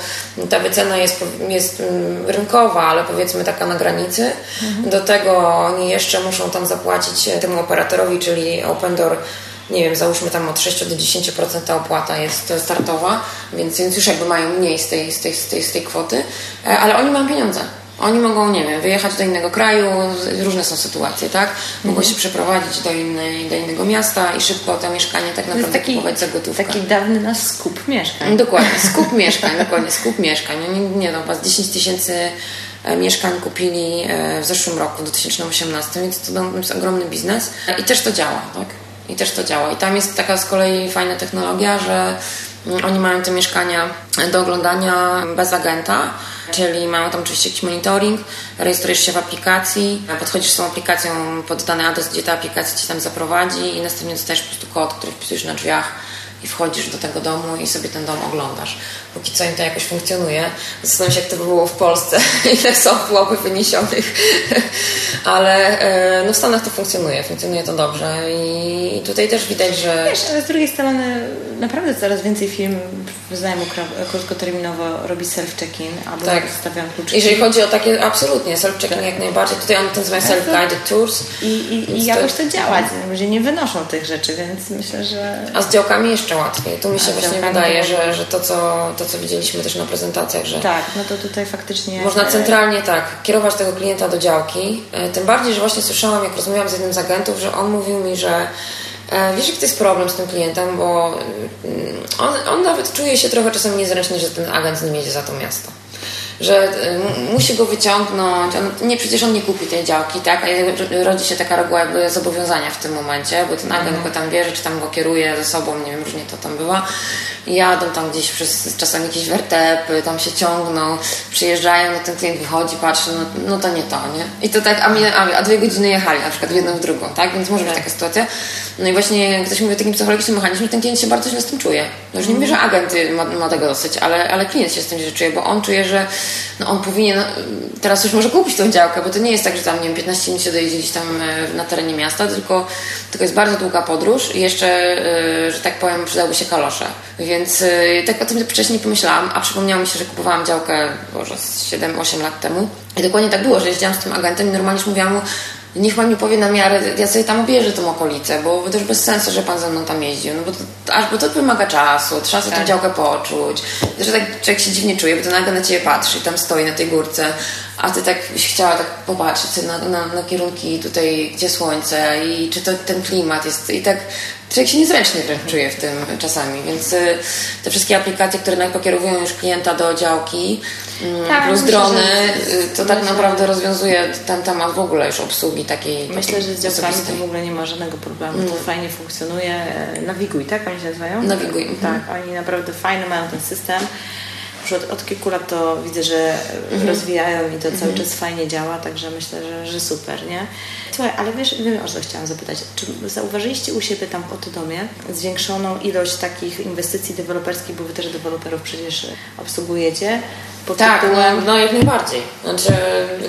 ta wycena jest, jest mm, rynkowa, ale powiedzmy taka na granicy. Do tego oni jeszcze muszą tam zapłacić e, temu operatorowi, czyli Open Door nie wiem, załóżmy tam od 6 do 10% opłata jest startowa, więc, więc już jakby mają mniej z tej, z tej, z tej, z tej kwoty, e, ale oni mają pieniądze. Oni mogą, nie wiem, wyjechać do innego kraju, różne są sytuacje, tak? Mogą się przeprowadzić do, innej, do innego miasta i szybko to mieszkanie tak To naprawdę taki, kupować za gotówkę. taki dawny nasz skup mieszkań. Dokładnie, skup mieszkań, dokładnie, skup mieszkań. Oni, nie no, was 10 tysięcy e, mieszkań kupili e, w zeszłym roku, w 2018, więc to no, jest ogromny biznes i też to działa, tak? I też to działa. I tam jest taka z kolei fajna technologia, że mm, oni mają te mieszkania do oglądania bez agenta, czyli mają tam oczywiście jakiś monitoring, rejestrujesz się w aplikacji, podchodzisz z tą aplikacją pod dany adres, gdzie ta aplikacja ci tam zaprowadzi i następnie dostajesz po prostu kod, który wpisujesz na drzwiach i wchodzisz do tego domu i sobie ten dom oglądasz. Póki co im to jakoś funkcjonuje. Zastanawiam się, jak to by było w Polsce, ile są byłoby wyniesionych. Ale e, no w Stanach to funkcjonuje, funkcjonuje to dobrze i tutaj też widać, że... Wiesz, ale z drugiej strony naprawdę coraz więcej firm w krótkoterminowo robi self-check-in albo Tak. stawiam kluczyki. Jeżeli chodzi o takie, absolutnie, self-checking jak najbardziej. Tutaj oni to nazywają self-guided tours. I, i, i to- jakoś to działa. Ludzie nie wynoszą tych rzeczy, więc myślę, że... A z działkami jeszcze łatwiej. Tu mi się właśnie wydaje, że, że to, co, to, co widzieliśmy też na prezentacjach, że Tak, no to tutaj faktycznie... Można centralnie tak kierować tego klienta do działki. E, Tym bardziej, że właśnie słyszałam, jak rozmawiałam z jednym z agentów, że on mówił mi, że e, wiesz, jaki to jest problem z tym klientem, bo mm, on, on nawet czuje się trochę czasem niezręcznie, że ten agent z nim jedzie za to miasto. Że e, musi go wyciągnąć, on, nie, przecież on nie kupi tej działki, tak? A ro- rodzi się taka reguła jakby zobowiązania w tym momencie, bo ten agent go tam bierze, czy tam go kieruje ze sobą, nie wiem, różnie to tam bywa. Jadą tam gdzieś przez czasami jakieś wertepy, tam się ciągną, przyjeżdżają, no ten klient wychodzi, patrzy, no, no to nie to, nie? I to tak, a, mnie, a, dwie godziny jechali na przykład w jedną w drugą, tak? Więc może być taka sytuacja. No i właśnie ktoś mówi o takim psychologicznym mechanizmie, ten klient się bardzo źle z tym czuje. No już nie mówię, że agent y, ma, ma tego dosyć, ale, ale klient się z tym źle czuje, bo on czuje, że no on powinien, no, teraz już może kupić tą działkę, bo to nie jest tak, że tam, nie wiem, 15 minut się dojedzie gdzieś tam e, na terenie miasta, tylko, tylko jest bardzo długa podróż i jeszcze, e, że tak powiem, przydałby się kalosze. Więc e, tak o tym wcześniej nie pomyślałam, a przypomniało mi się, że kupowałam działkę, Boże, z 7-8 lat temu i dokładnie tak było, że jeździłam z tym agentem i normalnie mówiłam mu, Niech pan mi powie na miarę, ja sobie tam obierzę tą okolicę, bo to już bez sensu, że pan ze mną tam jeździł, no bo to, aż, bo to wymaga czasu, trzeba sobie tę działkę poczuć, że tak człowiek się dziwnie czuje, bo ten nagle na ciebie patrzy i tam stoi na tej górce, a ty tak byś chciała tak popatrzeć na, na, na kierunki tutaj, gdzie słońce i czy to ten klimat jest i tak człowiek się niezręcznie wręcz czuje w tym czasami, więc y, te wszystkie aplikacje, które pokierowują już klienta do działki, mm, tak, plus drony, y, to tak myślę, naprawdę rozwiązuje ten temat w ogóle już obsługi takiej. Myślę, że z działkami to w ogóle nie ma żadnego problemu. Mm. To fajnie funkcjonuje. Nawiguj, tak? Oni się nazywają? Nawiguj. Tak, mhm. oni naprawdę fajny mają ten system od, od kilku lat to widzę, że mhm. rozwijają i to cały mhm. czas fajnie działa, także myślę, że, że super, nie? Słuchaj, ale wiesz, wiem o co chciałam zapytać. Czy zauważyliście u siebie tam w Otodomie zwiększoną ilość takich inwestycji deweloperskich, bo wy też deweloperów przecież obsługujecie, tak, tytułem... no, no jak najbardziej. Znaczy,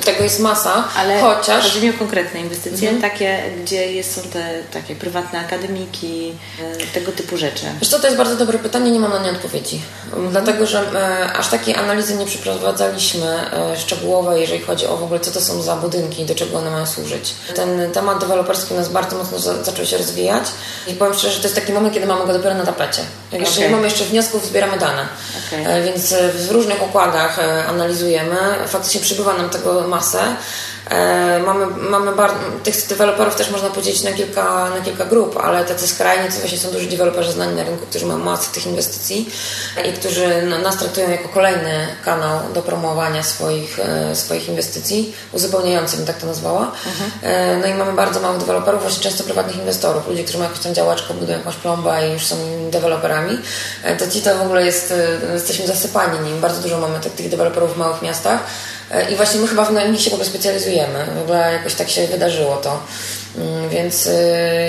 tego jest masa, ale chociaż... chodzi mi o konkretne inwestycje, mhm. takie, gdzie są te takie prywatne akademiki, e, tego typu rzeczy. Wiesz co, to jest bardzo dobre pytanie, nie mam na nie odpowiedzi. Mhm. Dlatego, że e, aż takiej analizy nie przeprowadzaliśmy e, szczegółowej, jeżeli chodzi o w ogóle, co to są za budynki, do czego one mają służyć. Ten temat deweloperski u nas bardzo mocno za, zaczął się rozwijać i powiem szczerze, że to jest taki moment, kiedy mamy go dopiero na tapecie. Jak okay. jeszcze nie mamy jeszcze wniosków, zbieramy dane. Okay. E, więc w różnych układach E, analizujemy. Faktycznie przybywa nam tego masę. E, mamy, mamy bar- tych deweloperów też można podzielić na kilka, na kilka grup, ale tacy skrajni to właśnie są duży deweloperzy znani na rynku, którzy mają masę tych inwestycji i którzy nas traktują jako kolejny kanał do promowania swoich, e, swoich inwestycji, uzupełniający bym tak to nazwała. Mhm. No i mamy bardzo mało deweloperów, właśnie często prywatnych inwestorów, ludzi, którzy mają jakąś tam działaczkę, budują jakąś plombę i już są deweloperami. To ci to w ogóle jest, jesteśmy zasypani nim. Bardzo dużo mamy tych deweloperów w małych miastach i właśnie my chyba w nich się w ogóle specjalizujemy. W ogóle jakoś tak się wydarzyło to. Mm, więc y,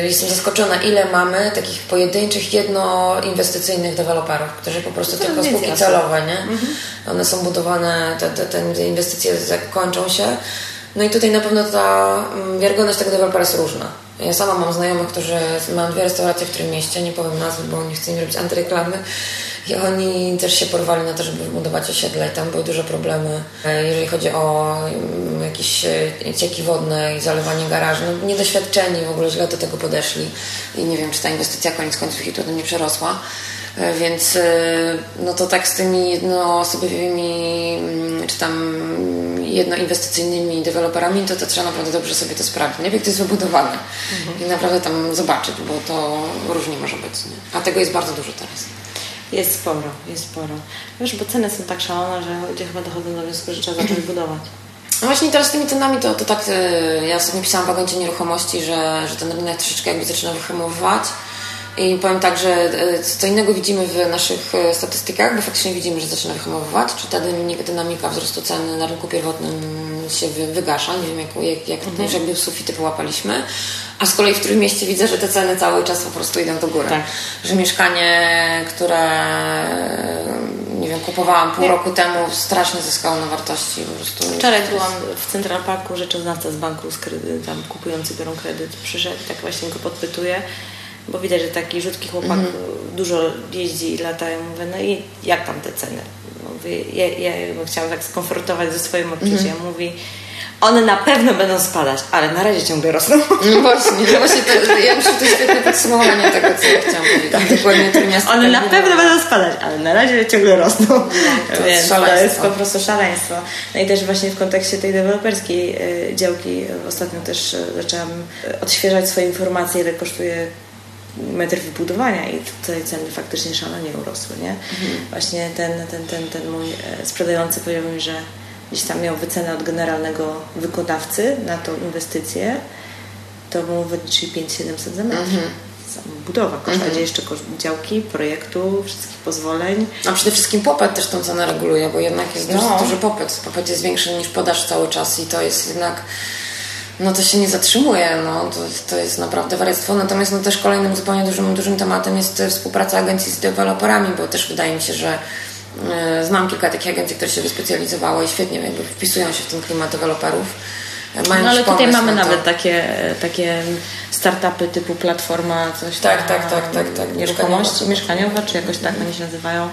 jestem zaskoczona, ile mamy takich pojedynczych, jednoinwestycyjnych deweloperów, którzy po prostu to tylko spółki celowe, nie? Mhm. One są budowane, te, te, te inwestycje kończą się. No i tutaj na pewno ta mm, wiarygodność tego dewelopera jest różna. Ja sama mam znajomych, którzy mają dwie restauracje w którym mieście, nie powiem nazwy, bo nie chcę im robić antyreklamy. I oni też się porwali na to, żeby wybudować osiedle i tam były duże problemy, e, jeżeli chodzi o mm, jakieś e, cieki wodne i zalewanie garaży. No, niedoświadczeni w ogóle źle do tego podeszli i nie wiem, czy ta inwestycja koniec końców ich nie przerosła. E, więc no to tak z tymi jednoosobowymi mm, czy tam jednoinwestycyjnymi deweloperami, to, to trzeba naprawdę dobrze sobie to sprawdzić. Nie wiem, jak to jest wybudowane mhm. i naprawdę tam zobaczyć, bo to różnie może być. Nie? A tego jest bardzo dużo teraz. Jest sporo, jest sporo. Wiesz, bo ceny są tak szalone, że ludzie chyba dochodzą do wniosku, że trzeba zacząć budować. No właśnie teraz z tymi cenami to, to tak, e, ja sobie pisałam w agencie nieruchomości, że, że ten rynek troszeczkę jakby zaczyna wyhamowywać. I powiem tak, że e, co innego widzimy w naszych e, statystykach, bo faktycznie widzimy, że zaczyna wyhamowywać, czy ta dynamika wzrostu cen na rynku pierwotnym się wygasza. Nie wiem, jak, jak, jak mhm. jakby sufity połapaliśmy. A z kolei w którym mieście widzę, że te ceny cały czas po prostu idą do góry. Tak. Że mieszkanie, które nie wiem, kupowałam pół roku temu, strasznie zyskało na wartości. Po prostu Wczoraj byłam w Central Parku, rzeczoznawca z banku z kredyt, tam kupujący biorą kredyt, przyszedł i tak właśnie go podpytuje bo widać, że taki rzutki chłopak mm. dużo jeździ i lata. Ja mówię, no i jak tam te ceny? Mówię, ja, ja bym chciała tak skonfrontować ze swoim odczuciem. Mm. Mówi, one na pewno będą spadać, ale na razie ciągle rosną. No właśnie, no właśnie to, ja myślę, że to świetne podsumowanie tego, co ja chciałam powiedzieć. Tak. Dokładnie One na pewno będą spadać, ale na razie ciągle rosną. No, to, Więc to jest po prostu szaleństwo. No i też właśnie w kontekście tej deweloperskiej e, działki ostatnio też e, zaczęłam e, odświeżać swoje informacje, ile kosztuje metr wybudowania i tutaj ceny faktycznie szalenie urosły, nie? Mhm. Właśnie ten, ten, ten, ten mój sprzedający powiedział mi, że gdzieś tam miał wycenę od generalnego wykonawcy na tą inwestycję, to mu wyliczyli 5700 za metr. Mhm. Budowa koszta, mhm. jeszcze koszt działki, projektu, wszystkich pozwoleń. A przede wszystkim popyt też tą cenę reguluje, bo jednak jest no. duży popyt. Popyt jest większy niż podaż cały czas i to jest jednak no to się nie zatrzymuje, no, to, to jest naprawdę wariactwo. Natomiast no, też kolejnym zupełnie dużym, dużym tematem jest współpraca agencji z deweloperami, bo też wydaje mi się, że E, znam kilka takich agencji, które się wyspecjalizowały i świetnie jakby wpisują się w ten klimat deweloperów. Mają no ale tutaj mamy nawet takie, takie startupy typu platforma, coś tak, tak, tak, tak, tak, nieruchomości mieszkaniowa, czy jakoś tak oni się nazywają.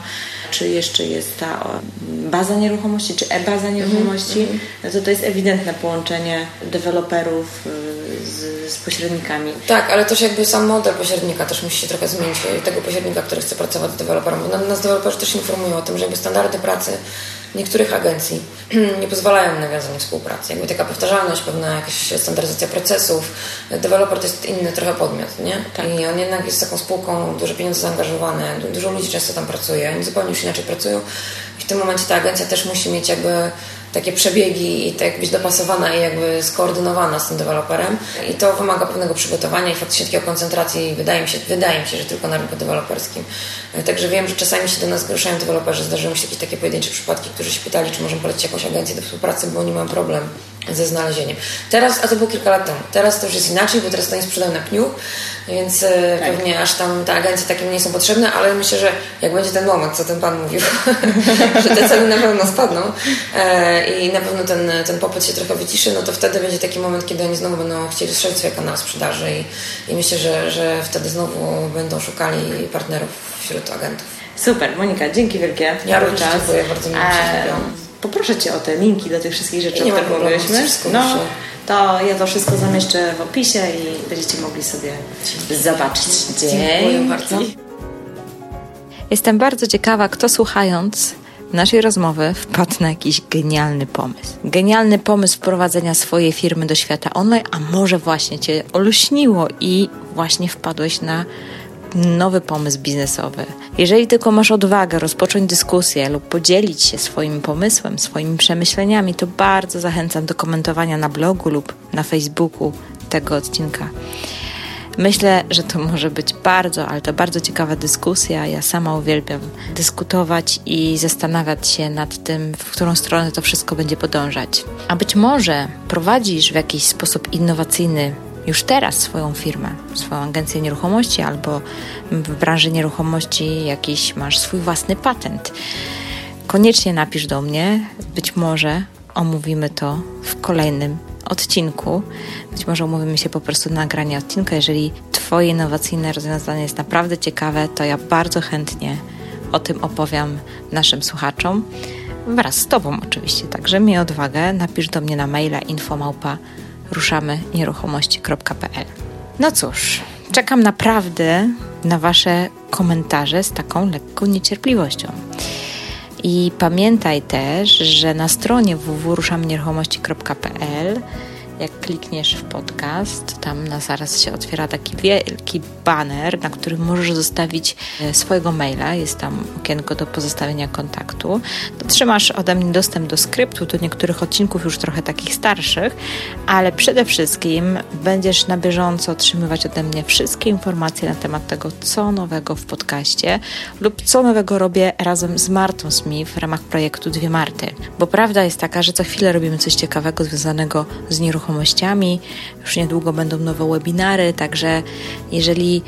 Czy jeszcze jest ta baza nieruchomości, czy e-baza nieruchomości, mm -hmm. to to jest ewidentne połączenie deweloperów y, z, z, pośrednikami. Tak, ale też jakby sam model pośrednika też musi się trochę zmienić, tego pośrednika, który chce pracować z deweloperem, bo nas deweloperzy też informują o tym, że jakby standardy pracy niektórych agencji nie pozwalają na nawiązanie współpracy. Jakby taka powtarzalność, pewna jakaś standaryzacja procesów. Deweloper to jest inny trochę podmiot, nie? Tak. I on jednak jest taką spółką, duże pieniądze zaangażowane, dużo ludzi często tam pracuje, oni zupełnie już inaczej pracują. I w tym momencie ta agencja też musi mieć jakby takie przebiegi i tak być dopasowana i jakby skoordynowana z tym deweloperem. I to wymaga pewnego przygotowania i faktycznie takiej koncentracji, wydaje mi się, wydaje mi się, że tylko na rynku deweloperskim. Także wiem, że czasami się do nas zgłaszają deweloperzy, zdarzyły mi się jakieś takie pojedyncze przypadki, którzy się pytali, czy możemy polecić jakąś agencję do współpracy, bo oni mają problem ze znalezieniem. Teraz, a to było kilka lat temu, teraz to już jest inaczej, bo teraz to nie sprzedają na pniu, więc e, tak. pewnie aż tam te agencje takie nie są potrzebne, ale myślę, że jak będzie ten moment, co ten Pan mówił, że te ceny na pewno spadną e, i na pewno ten, ten popyt się trochę wyciszy, no to wtedy będzie taki moment, kiedy oni znowu będą chcieli rozszerzyć swoje kanały sprzedaży i, i myślę, że, że wtedy znowu będą szukali partnerów wśród agentów. Super, Monika, dzięki wielkie. Ja również dziękuję, bardzo mi się poproszę Cię o te linki do tych wszystkich rzeczy, o których mówiliśmy. No, to ja to wszystko zamieszczę w opisie i będziecie mogli sobie zobaczyć. Dziękuję bardzo. Jestem bardzo ciekawa, kto słuchając naszej rozmowy wpadł na jakiś genialny pomysł. Genialny pomysł wprowadzenia swojej firmy do świata online, a może właśnie Cię olśniło i właśnie wpadłeś na nowy pomysł biznesowy. Jeżeli tylko masz odwagę rozpocząć dyskusję lub podzielić się swoim pomysłem, swoimi przemyśleniami, to bardzo zachęcam do komentowania na blogu lub na Facebooku tego odcinka. Myślę, że to może być bardzo, ale to bardzo ciekawa dyskusja. Ja sama uwielbiam dyskutować i zastanawiać się nad tym, w którą stronę to wszystko będzie podążać. A być może prowadzisz w jakiś sposób innowacyjny już teraz swoją firmę, swoją agencję nieruchomości albo w branży nieruchomości jakiś masz swój własny patent. Koniecznie napisz do mnie, być może omówimy to w kolejnym odcinku. Być może umówimy się po prostu na nagranie odcinka. Jeżeli Twoje innowacyjne rozwiązanie jest naprawdę ciekawe, to ja bardzo chętnie o tym opowiem naszym słuchaczom. Wraz z Tobą oczywiście. Także miej odwagę, napisz do mnie na maila infomałpa ruszamy nieruchomości.pl. No cóż, czekam naprawdę na Wasze komentarze z taką lekką niecierpliwością. I pamiętaj też, że na stronie www.ruszamnieruchomości.pl jak klikniesz w podcast, tam na zaraz się otwiera taki wielki banner, na którym możesz zostawić e, swojego maila. Jest tam okienko do pozostawienia kontaktu. Otrzymasz ode mnie dostęp do skryptu, do niektórych odcinków już trochę takich starszych, ale przede wszystkim będziesz na bieżąco otrzymywać ode mnie wszystkie informacje na temat tego, co nowego w podcaście lub co nowego robię razem z Martą Smith w ramach projektu Dwie Marty. Bo prawda jest taka, że co chwilę robimy coś ciekawego związanego z nieruchomością nieruchomościami. Już niedługo będą nowe webinary, także jeżeli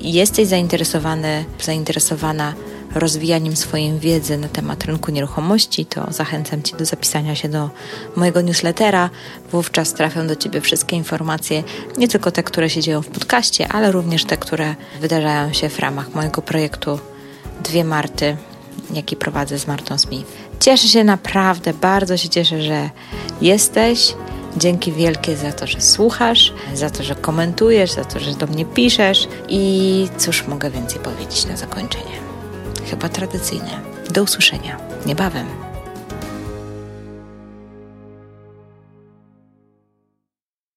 jesteś zainteresowany, zainteresowana rozwijaniem swojej wiedzy na temat rynku nieruchomości, to zachęcam Cię do zapisania się do mojego newslettera. Wówczas trafią do Ciebie wszystkie informacje, nie tylko te, które się dzieją w podcaście, ale również te, które wydarzają się w ramach mojego projektu Dwie Marty, jaki prowadzę z Martą Smith. Cieszę się naprawdę, bardzo się cieszę, że jesteś. Dzięki wielkie za to, że słuchasz, za to, że komentujesz, za to, że do mnie piszesz i cóż mogę więcej powiedzieć na zakończenie. Chyba tradycyjne. Do usłyszenia niebawem.